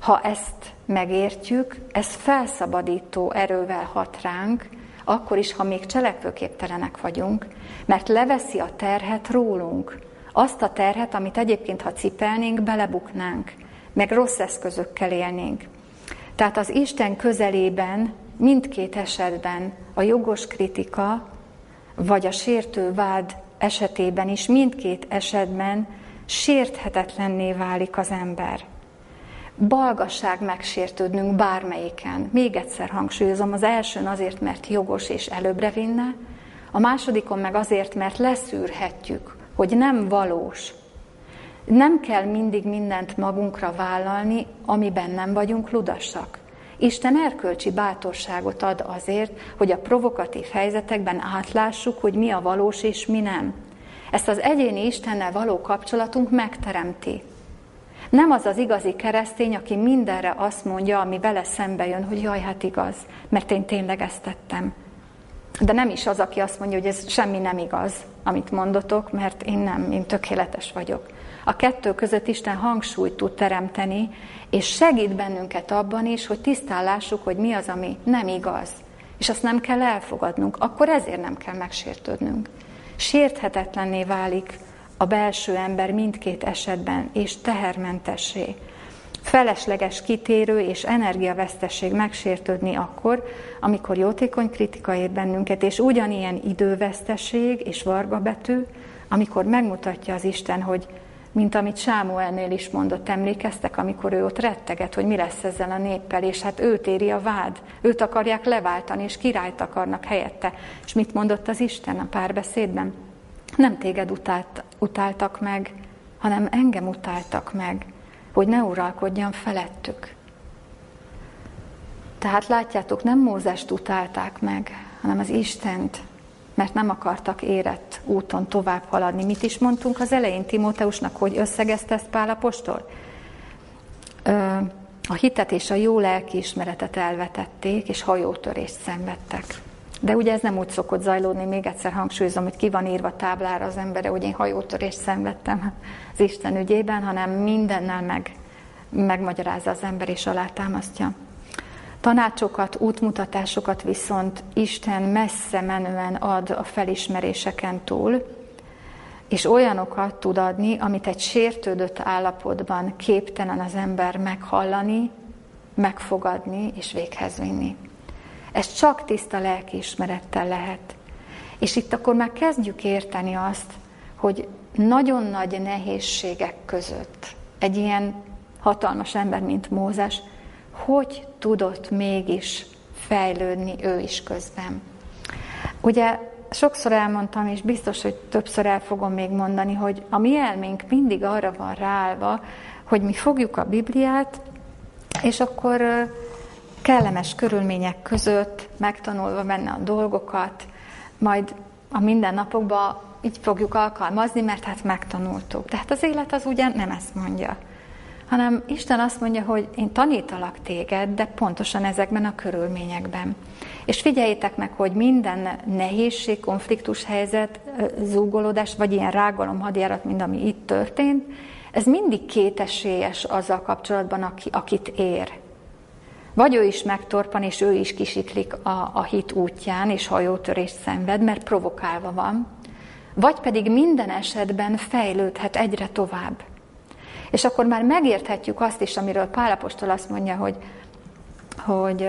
Ha ezt megértjük, ez felszabadító erővel hat ránk, akkor is, ha még cselekvőképtelenek vagyunk, mert leveszi a terhet rólunk. Azt a terhet, amit egyébként, ha cipelnénk, belebuknánk, meg rossz eszközökkel élnénk. Tehát az Isten közelében mindkét esetben a jogos kritika, vagy a sértő vád esetében is mindkét esetben sérthetetlenné válik az ember. Balgasság megsértődnünk bármelyiken. Még egyszer hangsúlyozom, az elsőn azért, mert jogos és előbbre vinne, a másodikon meg azért, mert leszűrhetjük, hogy nem valós. Nem kell mindig mindent magunkra vállalni, amiben nem vagyunk ludasak. Isten erkölcsi bátorságot ad azért, hogy a provokatív helyzetekben átlássuk, hogy mi a valós és mi nem. Ezt az egyéni Istennel való kapcsolatunk megteremti. Nem az az igazi keresztény, aki mindenre azt mondja, ami vele szembe jön, hogy jaj, hát igaz, mert én tényleg ezt tettem. De nem is az, aki azt mondja, hogy ez semmi nem igaz, amit mondotok, mert én nem, én tökéletes vagyok. A kettő között Isten hangsúlyt tud teremteni, és segít bennünket abban is, hogy tisztán lássuk, hogy mi az, ami nem igaz. És azt nem kell elfogadnunk, akkor ezért nem kell megsértődnünk. Sérthetetlenné válik a belső ember mindkét esetben, és tehermentessé. Felesleges kitérő és energiavesztesség megsértődni akkor, amikor jótékony kritika ér bennünket, és ugyanilyen idővesztesség és vargabetű, amikor megmutatja az Isten, hogy mint amit Sámuelnél is mondott, emlékeztek, amikor ő ott retteget, hogy mi lesz ezzel a néppel, és hát őt éri a vád, őt akarják leváltani, és királyt akarnak helyette. És mit mondott az Isten a párbeszédben? Nem téged utált, utáltak meg, hanem engem utáltak meg, hogy ne uralkodjam felettük. Tehát látjátok, nem Mózest utálták meg, hanem az Istent, mert nem akartak érett úton tovább haladni. Mit is mondtunk az elején Timóteusnak, hogy összegezte ezt Pálapostól? A hitet és a jó lelkiismeretet elvetették, és hajótörést szenvedtek. De ugye ez nem úgy szokott zajlódni, még egyszer hangsúlyozom, hogy ki van írva táblára az embere, hogy én hajótörést szenvedtem az Isten ügyében, hanem mindennel meg, megmagyarázza az ember és alátámasztja. Tanácsokat, útmutatásokat viszont Isten messze menően ad a felismeréseken túl, és olyanokat tud adni, amit egy sértődött állapotban képtelen az ember meghallani, megfogadni és véghez vinni. Ez csak tiszta lelkiismerettel lehet. És itt akkor már kezdjük érteni azt, hogy nagyon nagy nehézségek között egy ilyen hatalmas ember, mint Mózes, hogy tudott mégis fejlődni ő is közben. Ugye sokszor elmondtam, és biztos, hogy többször el fogom még mondani, hogy a mi elménk mindig arra van ráállva, hogy mi fogjuk a Bibliát, és akkor kellemes körülmények között, megtanulva benne a dolgokat, majd a mindennapokban így fogjuk alkalmazni, mert hát megtanultuk. Tehát az élet az ugye nem ezt mondja hanem Isten azt mondja, hogy én tanítalak téged, de pontosan ezekben a körülményekben. És figyeljétek meg, hogy minden nehézség, konfliktus helyzet, zúgolódás, vagy ilyen rágalom hadjárat, mint ami itt történt, ez mindig kétesélyes azzal kapcsolatban, aki, akit ér. Vagy ő is megtorpan, és ő is kisiklik a, a hit útján, és hajótörést szenved, mert provokálva van, vagy pedig minden esetben fejlődhet egyre tovább. És akkor már megérthetjük azt is, amiről Pálapostól azt mondja, hogy, hogy,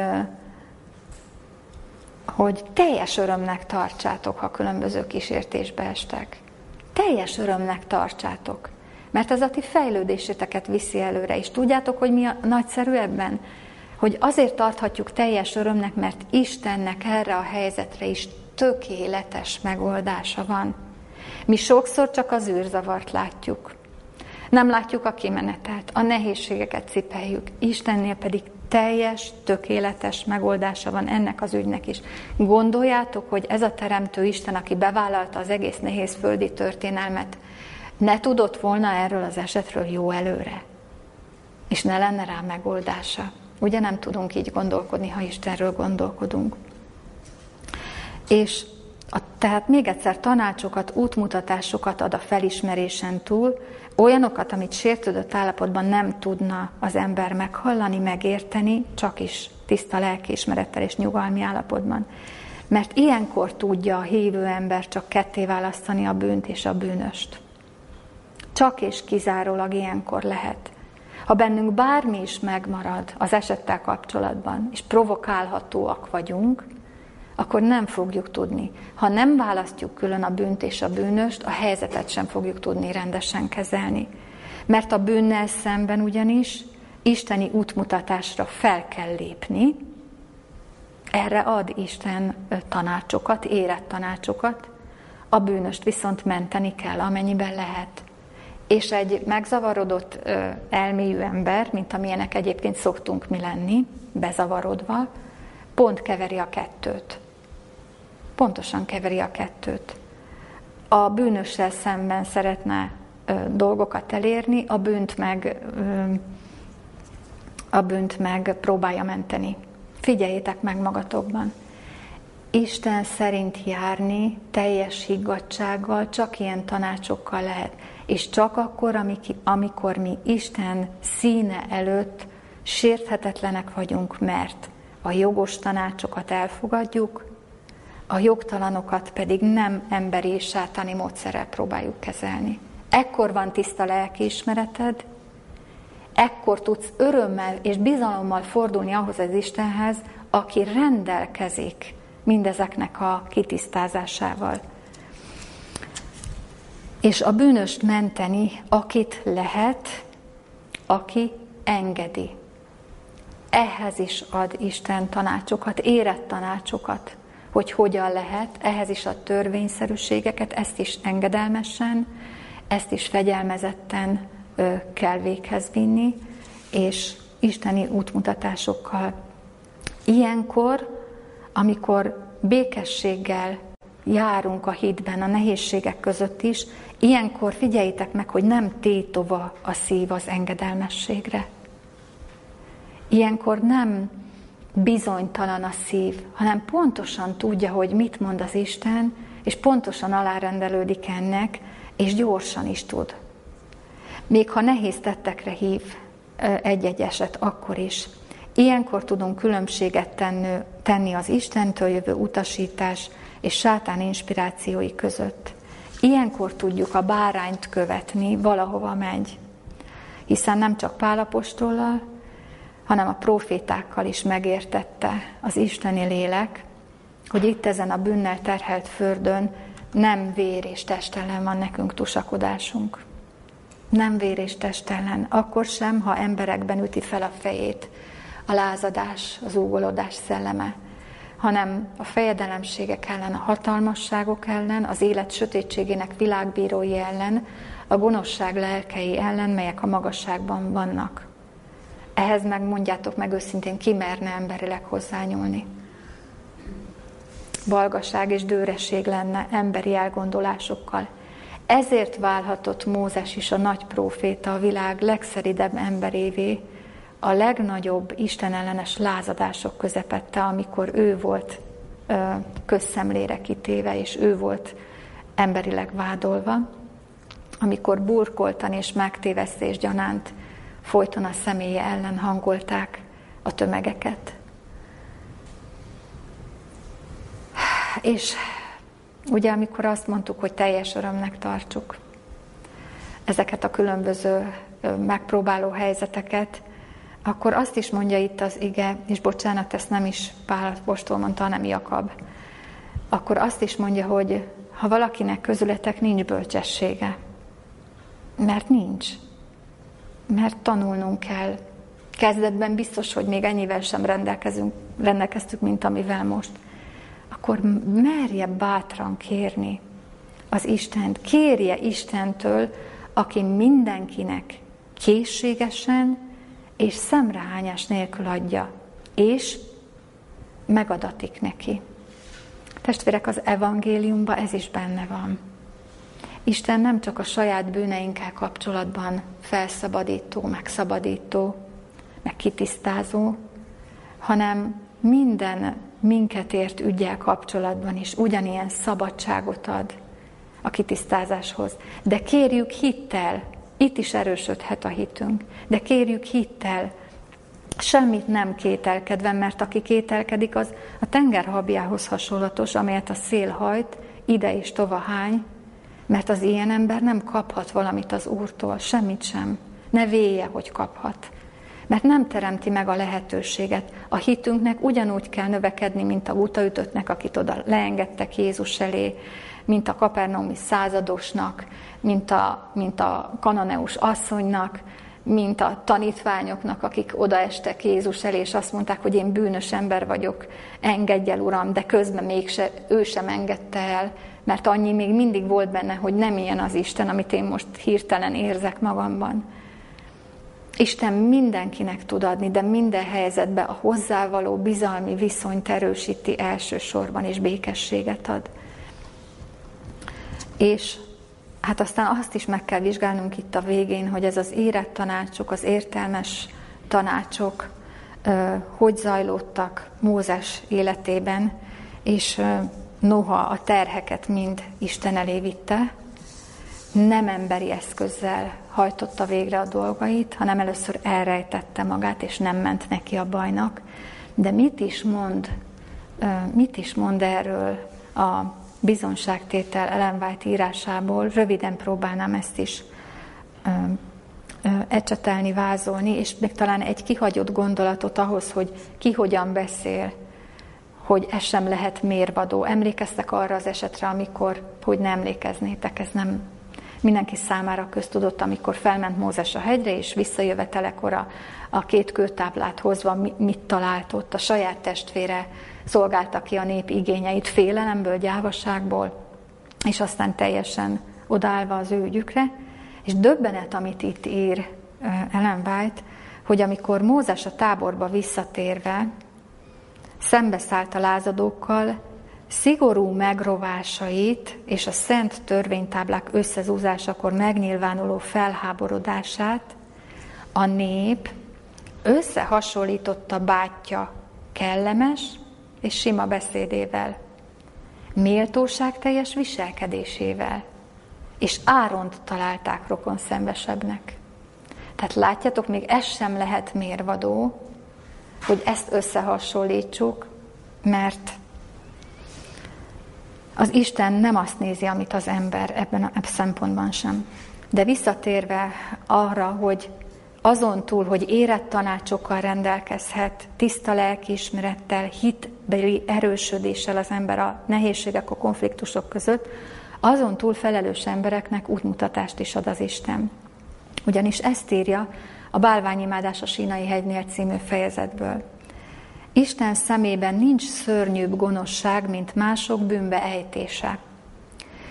hogy teljes örömnek tartsátok, ha különböző kísértésbe estek. Teljes örömnek tartsátok. Mert ez a ti fejlődéseteket viszi előre. És tudjátok, hogy mi a nagyszerű ebben? Hogy azért tarthatjuk teljes örömnek, mert Istennek erre a helyzetre is tökéletes megoldása van. Mi sokszor csak az űrzavart látjuk. Nem látjuk a kimenetet, a nehézségeket cipeljük. Istennél pedig teljes, tökéletes megoldása van ennek az ügynek is. Gondoljátok, hogy ez a Teremtő Isten, aki bevállalta az egész nehéz földi történelmet, ne tudott volna erről az esetről jó előre, és ne lenne rá megoldása. Ugye nem tudunk így gondolkodni, ha Istenről gondolkodunk. És A, tehát még egyszer tanácsokat, útmutatásokat ad a felismerésen túl, olyanokat, amit sértődött állapotban nem tudna az ember meghallani, megérteni, csak is tiszta lelkiismerettel és nyugalmi állapotban. Mert ilyenkor tudja a hívő ember csak ketté választani a bűnt és a bűnöst. Csak és kizárólag ilyenkor lehet. Ha bennünk bármi is megmarad az esettel kapcsolatban, és provokálhatóak vagyunk, akkor nem fogjuk tudni. Ha nem választjuk külön a bűnt és a bűnöst, a helyzetet sem fogjuk tudni rendesen kezelni. Mert a bűnnel szemben ugyanis isteni útmutatásra fel kell lépni, erre ad Isten tanácsokat, érett tanácsokat, a bűnöst viszont menteni kell, amennyiben lehet. És egy megzavarodott elmélyű ember, mint amilyenek egyébként szoktunk mi lenni, bezavarodva, pont keveri a kettőt. Pontosan keveri a kettőt. A bűnössel szemben szeretne dolgokat elérni, a bűnt meg a bűnt meg próbálja menteni. Figyeljétek meg magatokban. Isten szerint járni teljes higgadsággal csak ilyen tanácsokkal lehet. És csak akkor, amikor mi Isten színe előtt sérthetetlenek vagyunk, mert a jogos tanácsokat elfogadjuk, a jogtalanokat pedig nem emberi és sátáni módszerrel próbáljuk kezelni. Ekkor van tiszta lelkiismereted, ekkor tudsz örömmel és bizalommal fordulni ahhoz az Istenhez, aki rendelkezik mindezeknek a kitisztázásával. És a bűnöst menteni, akit lehet, aki engedi. Ehhez is ad Isten tanácsokat, érett tanácsokat, hogy hogyan lehet, ehhez is a törvényszerűségeket, ezt is engedelmesen, ezt is fegyelmezetten kell véghez vinni, és isteni útmutatásokkal. Ilyenkor, amikor békességgel járunk a hitben, a nehézségek között is, ilyenkor figyeljétek meg, hogy nem tétova a szív az engedelmességre. Ilyenkor nem bizonytalan a szív, hanem pontosan tudja, hogy mit mond az Isten, és pontosan alárendelődik ennek, és gyorsan is tud. Még ha nehéz tettekre hív egy-egy eset, akkor is. Ilyenkor tudunk különbséget tenni, az Istentől jövő utasítás és sátán inspirációi között. Ilyenkor tudjuk a bárányt követni, valahova megy. Hiszen nem csak Pálapostollal, hanem a profétákkal is megértette az isteni lélek, hogy itt ezen a bűnnel terhelt földön nem vér és test van nekünk tusakodásunk. Nem vér és test akkor sem, ha emberekben üti fel a fejét a lázadás, az úgolódás szelleme, hanem a fejedelemségek ellen, a hatalmasságok ellen, az élet sötétségének világbírói ellen, a gonoszság lelkei ellen, melyek a magasságban vannak. Ehhez megmondjátok meg őszintén, ki merne emberileg hozzányúlni. Balgaság és dőresség lenne emberi elgondolásokkal. Ezért válhatott Mózes is a nagy próféta a világ legszeridebb emberévé, a legnagyobb istenellenes lázadások közepette, amikor ő volt ö, közszemlére kitéve, és ő volt emberileg vádolva, amikor burkoltan és megtévesztés gyanánt folyton a személye ellen hangolták a tömegeket. És ugye, amikor azt mondtuk, hogy teljes örömnek tartsuk ezeket a különböző megpróbáló helyzeteket, akkor azt is mondja itt az ige, és bocsánat, ezt nem is Pál Apostol mondta, hanem Jakab, akkor azt is mondja, hogy ha valakinek közületek nincs bölcsessége, mert nincs, mert tanulnunk kell. Kezdetben biztos, hogy még ennyivel sem rendelkezünk, rendelkeztük, mint amivel most. Akkor merje bátran kérni az Istent. Kérje Istentől, aki mindenkinek készségesen és szemrehányás nélkül adja, és megadatik neki. Testvérek, az evangéliumban ez is benne van. Isten nem csak a saját bűneinkkel kapcsolatban felszabadító, megszabadító, meg kitisztázó, hanem minden minket ért ügyel kapcsolatban is ugyanilyen szabadságot ad a kitisztázáshoz. De kérjük hittel, itt is erősödhet a hitünk, de kérjük hittel, semmit nem kételkedve, mert aki kételkedik, az a tengerhabjához hasonlatos, amelyet a szél hajt, ide és tova hány, mert az ilyen ember nem kaphat valamit az Úrtól, semmit sem. Ne véje, hogy kaphat. Mert nem teremti meg a lehetőséget. A hitünknek ugyanúgy kell növekedni, mint a útaütöttnek, akit oda leengedtek Jézus elé, mint a kapernaumi századosnak, mint a, mint a kananeus asszonynak, mint a tanítványoknak, akik odaestek Jézus elé, és azt mondták, hogy én bűnös ember vagyok, engedj el, Uram, de közben mégse, ő sem engedte el, mert annyi még mindig volt benne, hogy nem ilyen az Isten, amit én most hirtelen érzek magamban. Isten mindenkinek tud adni, de minden helyzetben a hozzávaló bizalmi viszonyt erősíti elsősorban, és békességet ad. És hát aztán azt is meg kell vizsgálnunk itt a végén, hogy ez az érett tanácsok, az értelmes tanácsok hogy zajlottak Mózes életében, és noha a terheket mind Isten elé vitte, nem emberi eszközzel hajtotta végre a dolgait, hanem először elrejtette magát, és nem ment neki a bajnak. De mit is mond, mit is mond erről a bizonságtétel Ellen írásából? Röviden próbálnám ezt is ecsetelni, vázolni, és még talán egy kihagyott gondolatot ahhoz, hogy ki hogyan beszél, hogy ez sem lehet mérvadó. Emlékeztek arra az esetre, amikor, hogy nem emlékeznétek, ez nem mindenki számára köztudott, amikor felment Mózes a hegyre, és visszajövetelekor a, a két kőtáblát hozva mit talált ott, a saját testvére szolgálta ki a nép igényeit félelemből, gyávaságból, és aztán teljesen odállva az ő ügyükre, és döbbenet, amit itt ír Ellen White, hogy amikor Mózes a táborba visszatérve szembeszállt a lázadókkal, szigorú megrovásait és a szent törvénytáblák összezúzásakor megnyilvánuló felháborodását a nép összehasonlította bátyja kellemes és sima beszédével, méltóság teljes viselkedésével, és Áront találták rokon szembesebbnek. Tehát látjátok, még ez sem lehet mérvadó, hogy ezt összehasonlítsuk, mert az Isten nem azt nézi, amit az ember ebben a szempontban sem. De visszatérve arra, hogy azon túl, hogy érett tanácsokkal rendelkezhet, tiszta lelkiismerettel, hitbeli erősödéssel az ember a nehézségek, a konfliktusok között, azon túl felelős embereknek útmutatást is ad az Isten. Ugyanis ezt írja a Bálványimádás a Sínai hegynél című fejezetből. Isten szemében nincs szörnyűbb gonoszság, mint mások bűnbe ejtése.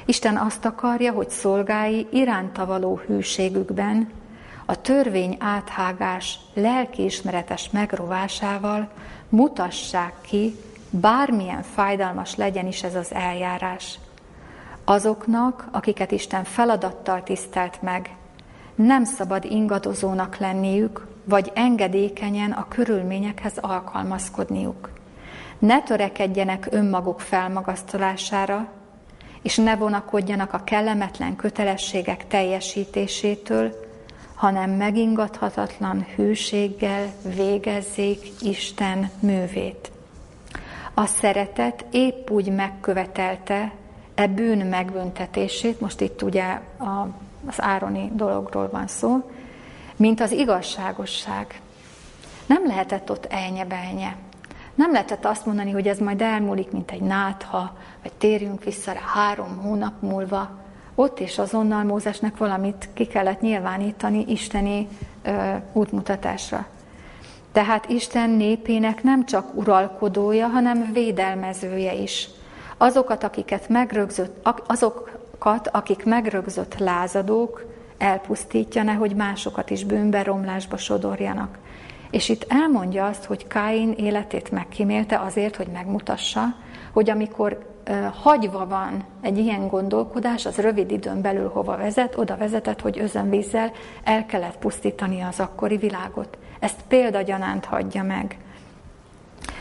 Isten azt akarja, hogy szolgái iránta való hűségükben, a törvény áthágás lelkiismeretes megrovásával mutassák ki, bármilyen fájdalmas legyen is ez az eljárás. Azoknak, akiket Isten feladattal tisztelt meg, nem szabad ingadozónak lenniük, vagy engedékenyen a körülményekhez alkalmazkodniuk. Ne törekedjenek önmaguk felmagasztalására, és ne vonakodjanak a kellemetlen kötelességek teljesítésétől, hanem megingathatatlan hűséggel végezzék Isten művét. A szeretet épp úgy megkövetelte e bűn megbüntetését, most itt ugye a, az ároni dologról van szó, mint az igazságosság. Nem lehetett ott elnye Nem lehetett azt mondani, hogy ez majd elmúlik, mint egy nátha, vagy térjünk vissza rá három hónap múlva. Ott is azonnal Mózesnek valamit ki kellett nyilvánítani isteni ö, útmutatásra. Tehát Isten népének nem csak uralkodója, hanem védelmezője is. Azokat, akiket megrögzött, azokat, akik megrögzött lázadók, elpusztítja, nehogy másokat is bűnbe, romlásba sodorjanak. És itt elmondja azt, hogy Káin életét megkímélte azért, hogy megmutassa, hogy amikor hagyva van egy ilyen gondolkodás, az rövid időn belül hova vezet, oda vezetett, hogy özönvízzel el kellett pusztítani az akkori világot. Ezt példagyanánt hagyja meg.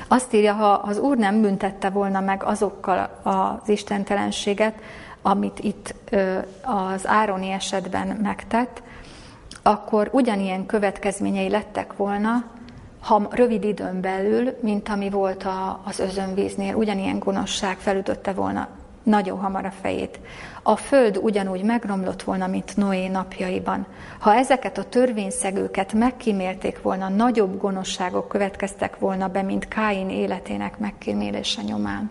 Azt írja, ha az Úr nem büntette volna meg azokkal az istentelenséget, amit itt az Ároni esetben megtett, akkor ugyanilyen következményei lettek volna, ha rövid időn belül, mint ami volt az özönvíznél, ugyanilyen gonoszság felütötte volna nagyon hamar a fejét. A föld ugyanúgy megromlott volna, mint Noé napjaiban. Ha ezeket a törvényszegőket megkímélték volna, nagyobb gonoszságok következtek volna be, mint Káin életének megkímélése nyomán.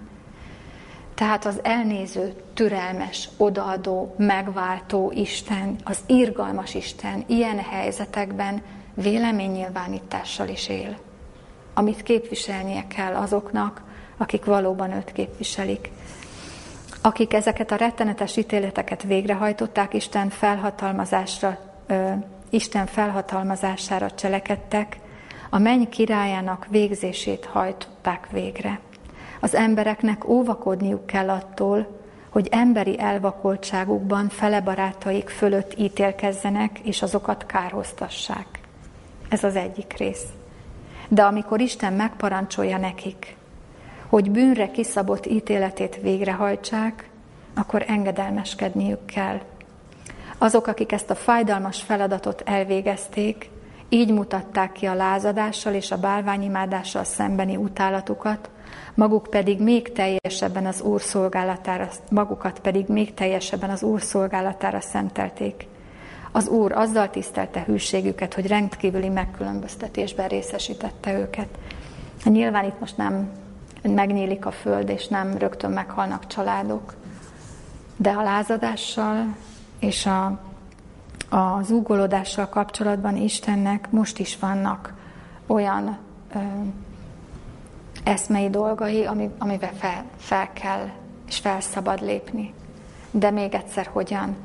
Tehát az elnéző, türelmes, odaadó, megváltó Isten, az irgalmas Isten ilyen helyzetekben véleménynyilvánítással is él, amit képviselnie kell azoknak, akik valóban őt képviselik. Akik ezeket a rettenetes ítéleteket végrehajtották, Isten felhatalmazásra, ö, Isten felhatalmazására cselekedtek, a menny királyának végzését hajtották végre. Az embereknek óvakodniuk kell attól, hogy emberi elvakoltságukban fele barátaik fölött ítélkezzenek, és azokat kárhoztassák. Ez az egyik rész. De amikor Isten megparancsolja nekik, hogy bűnre kiszabott ítéletét végrehajtsák, akkor engedelmeskedniük kell. Azok, akik ezt a fájdalmas feladatot elvégezték, így mutatták ki a lázadással és a bálványimádással szembeni utálatukat, maguk pedig még teljesebben az Úr szolgálatára, magukat pedig még teljesebben az Úr szolgálatára szentelték. Az Úr azzal tisztelte hűségüket, hogy rendkívüli megkülönböztetésben részesítette őket. Nyilván itt most nem megnyílik a föld, és nem rögtön meghalnak családok, de a lázadással és a, a zúgolódással kapcsolatban Istennek most is vannak olyan ö, eszmei dolgai, ami, amivel fel, fel kell és fel szabad lépni. De még egyszer hogyan?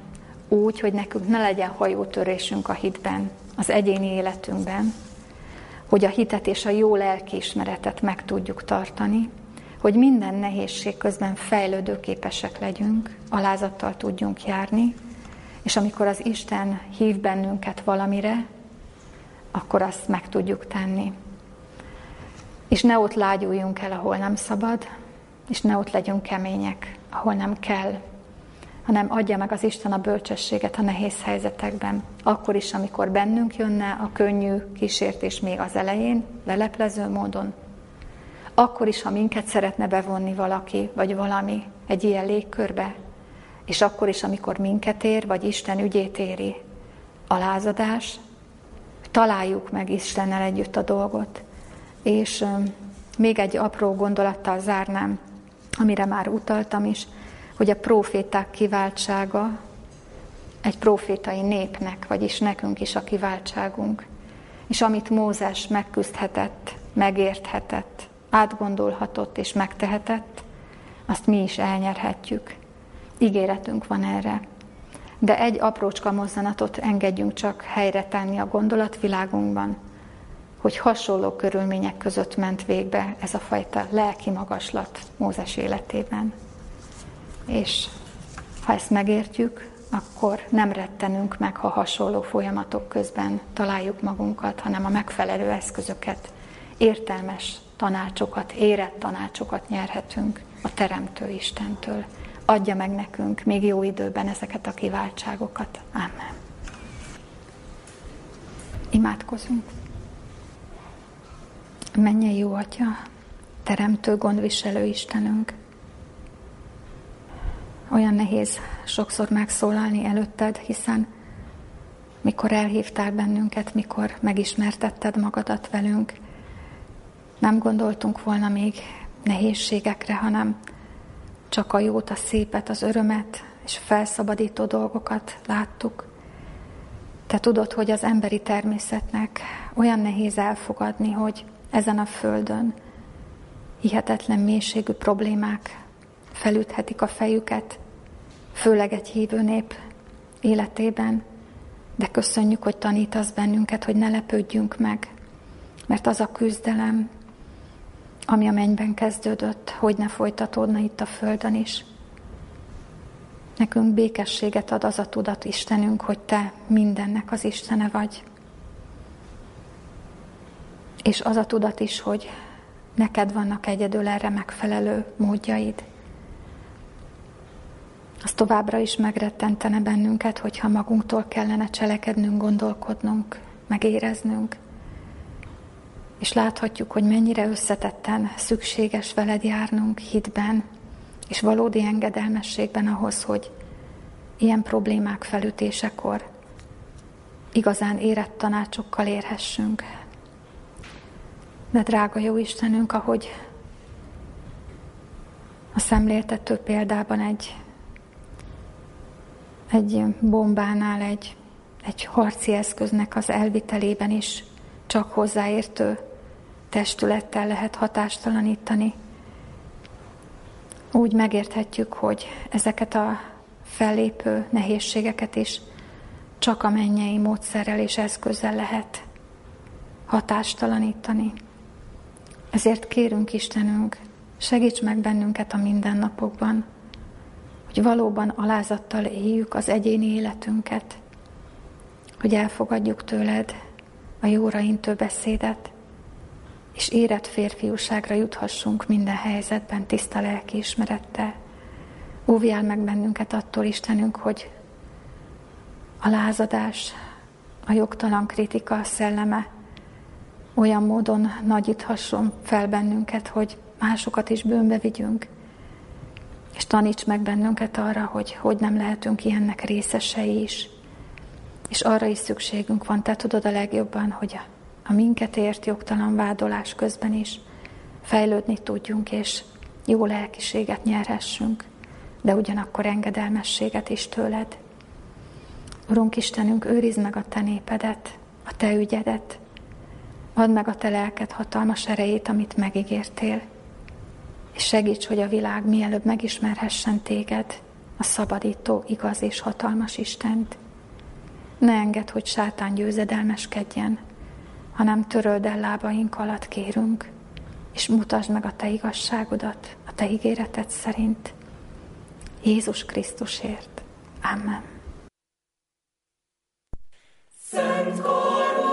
Úgy, hogy nekünk ne legyen hajótörésünk a hitben, az egyéni életünkben, hogy a hitet és a jó lelkiismeretet meg tudjuk tartani, hogy minden nehézség közben fejlődőképesek legyünk, alázattal tudjunk járni, és amikor az Isten hív bennünket valamire, akkor azt meg tudjuk tenni. És ne ott lágyuljunk el, ahol nem szabad, és ne ott legyünk kemények, ahol nem kell, hanem adja meg az Isten a bölcsességet a nehéz helyzetekben. Akkor is, amikor bennünk jönne a könnyű kísértés még az elején, leleplező módon, akkor is, ha minket szeretne bevonni valaki, vagy valami egy ilyen légkörbe, és akkor is, amikor minket ér, vagy Isten ügyét éri a lázadás, találjuk meg Istennel együtt a dolgot. És még egy apró gondolattal zárnám, amire már utaltam is, hogy a proféták kiváltsága egy profétai népnek, vagyis nekünk is a kiváltságunk. És amit Mózes megküzdhetett, megérthetett, átgondolhatott és megtehetett, azt mi is elnyerhetjük. Ígéretünk van erre. De egy aprócska mozzanatot engedjünk csak helyre tenni a gondolatvilágunkban, hogy hasonló körülmények között ment végbe ez a fajta lelki magaslat Mózes életében. És ha ezt megértjük, akkor nem rettenünk meg, ha hasonló folyamatok közben találjuk magunkat, hanem a megfelelő eszközöket, értelmes tanácsokat, érett tanácsokat nyerhetünk a Teremtő Istentől. Adja meg nekünk még jó időben ezeket a kiváltságokat. Amen. Imádkozunk. Menjen jó Atya, Teremtő, gondviselő Istenünk. Olyan nehéz sokszor megszólalni előtted, hiszen mikor elhívtál bennünket, mikor megismertetted magadat velünk, nem gondoltunk volna még nehézségekre, hanem csak a jót, a szépet, az örömet és felszabadító dolgokat láttuk. Te tudod, hogy az emberi természetnek olyan nehéz elfogadni, hogy ezen a földön hihetetlen mélységű problémák felüthetik a fejüket, főleg egy hívő nép életében, de köszönjük, hogy tanítasz bennünket, hogy ne lepődjünk meg, mert az a küzdelem, ami a mennyben kezdődött, hogy ne folytatódna itt a földön is. Nekünk békességet ad az a tudat, Istenünk, hogy Te mindennek az Istene vagy. És az a tudat is, hogy neked vannak egyedül erre megfelelő módjaid. Az továbbra is megrettentene bennünket, hogyha magunktól kellene cselekednünk, gondolkodnunk, megéreznünk. És láthatjuk, hogy mennyire összetetten szükséges veled járnunk hitben, és valódi engedelmességben ahhoz, hogy ilyen problémák felütésekor igazán érett tanácsokkal érhessünk. De drága jó Istenünk, ahogy a szemléltető példában egy, egy bombánál, egy, egy harci eszköznek az elvitelében is csak hozzáértő testülettel lehet hatástalanítani. Úgy megérthetjük, hogy ezeket a fellépő nehézségeket is csak a mennyei módszerrel és eszközzel lehet hatástalanítani. Ezért kérünk Istenünk, segíts meg bennünket a mindennapokban, hogy valóban alázattal éljük az egyéni életünket, hogy elfogadjuk tőled a jóra intő beszédet, és érett férfiúságra juthassunk minden helyzetben tiszta lelkiismerettel. Óvjál meg bennünket attól, Istenünk, hogy a lázadás, a jogtalan kritika szelleme olyan módon nagyíthasson fel bennünket, hogy másokat is bőnbe vigyünk, és taníts meg bennünket arra, hogy hogy nem lehetünk ilyennek részesei is. És arra is szükségünk van, te tudod a legjobban, hogy a, a minket ért jogtalan vádolás közben is fejlődni tudjunk, és jó lelkiséget nyerhessünk, de ugyanakkor engedelmességet is tőled. Urunk Istenünk, őrizd meg a Te népedet, a Te ügyedet, add meg a Te lelked hatalmas erejét, amit megígértél, és segíts, hogy a világ mielőbb megismerhessen téged, a szabadító, igaz és hatalmas Istent. Ne engedd, hogy sátán győzedelmeskedjen, hanem töröld el lábaink alatt kérünk, és mutasd meg a te igazságodat, a te ígéreted szerint. Jézus Krisztusért. Amen. Szent Korú.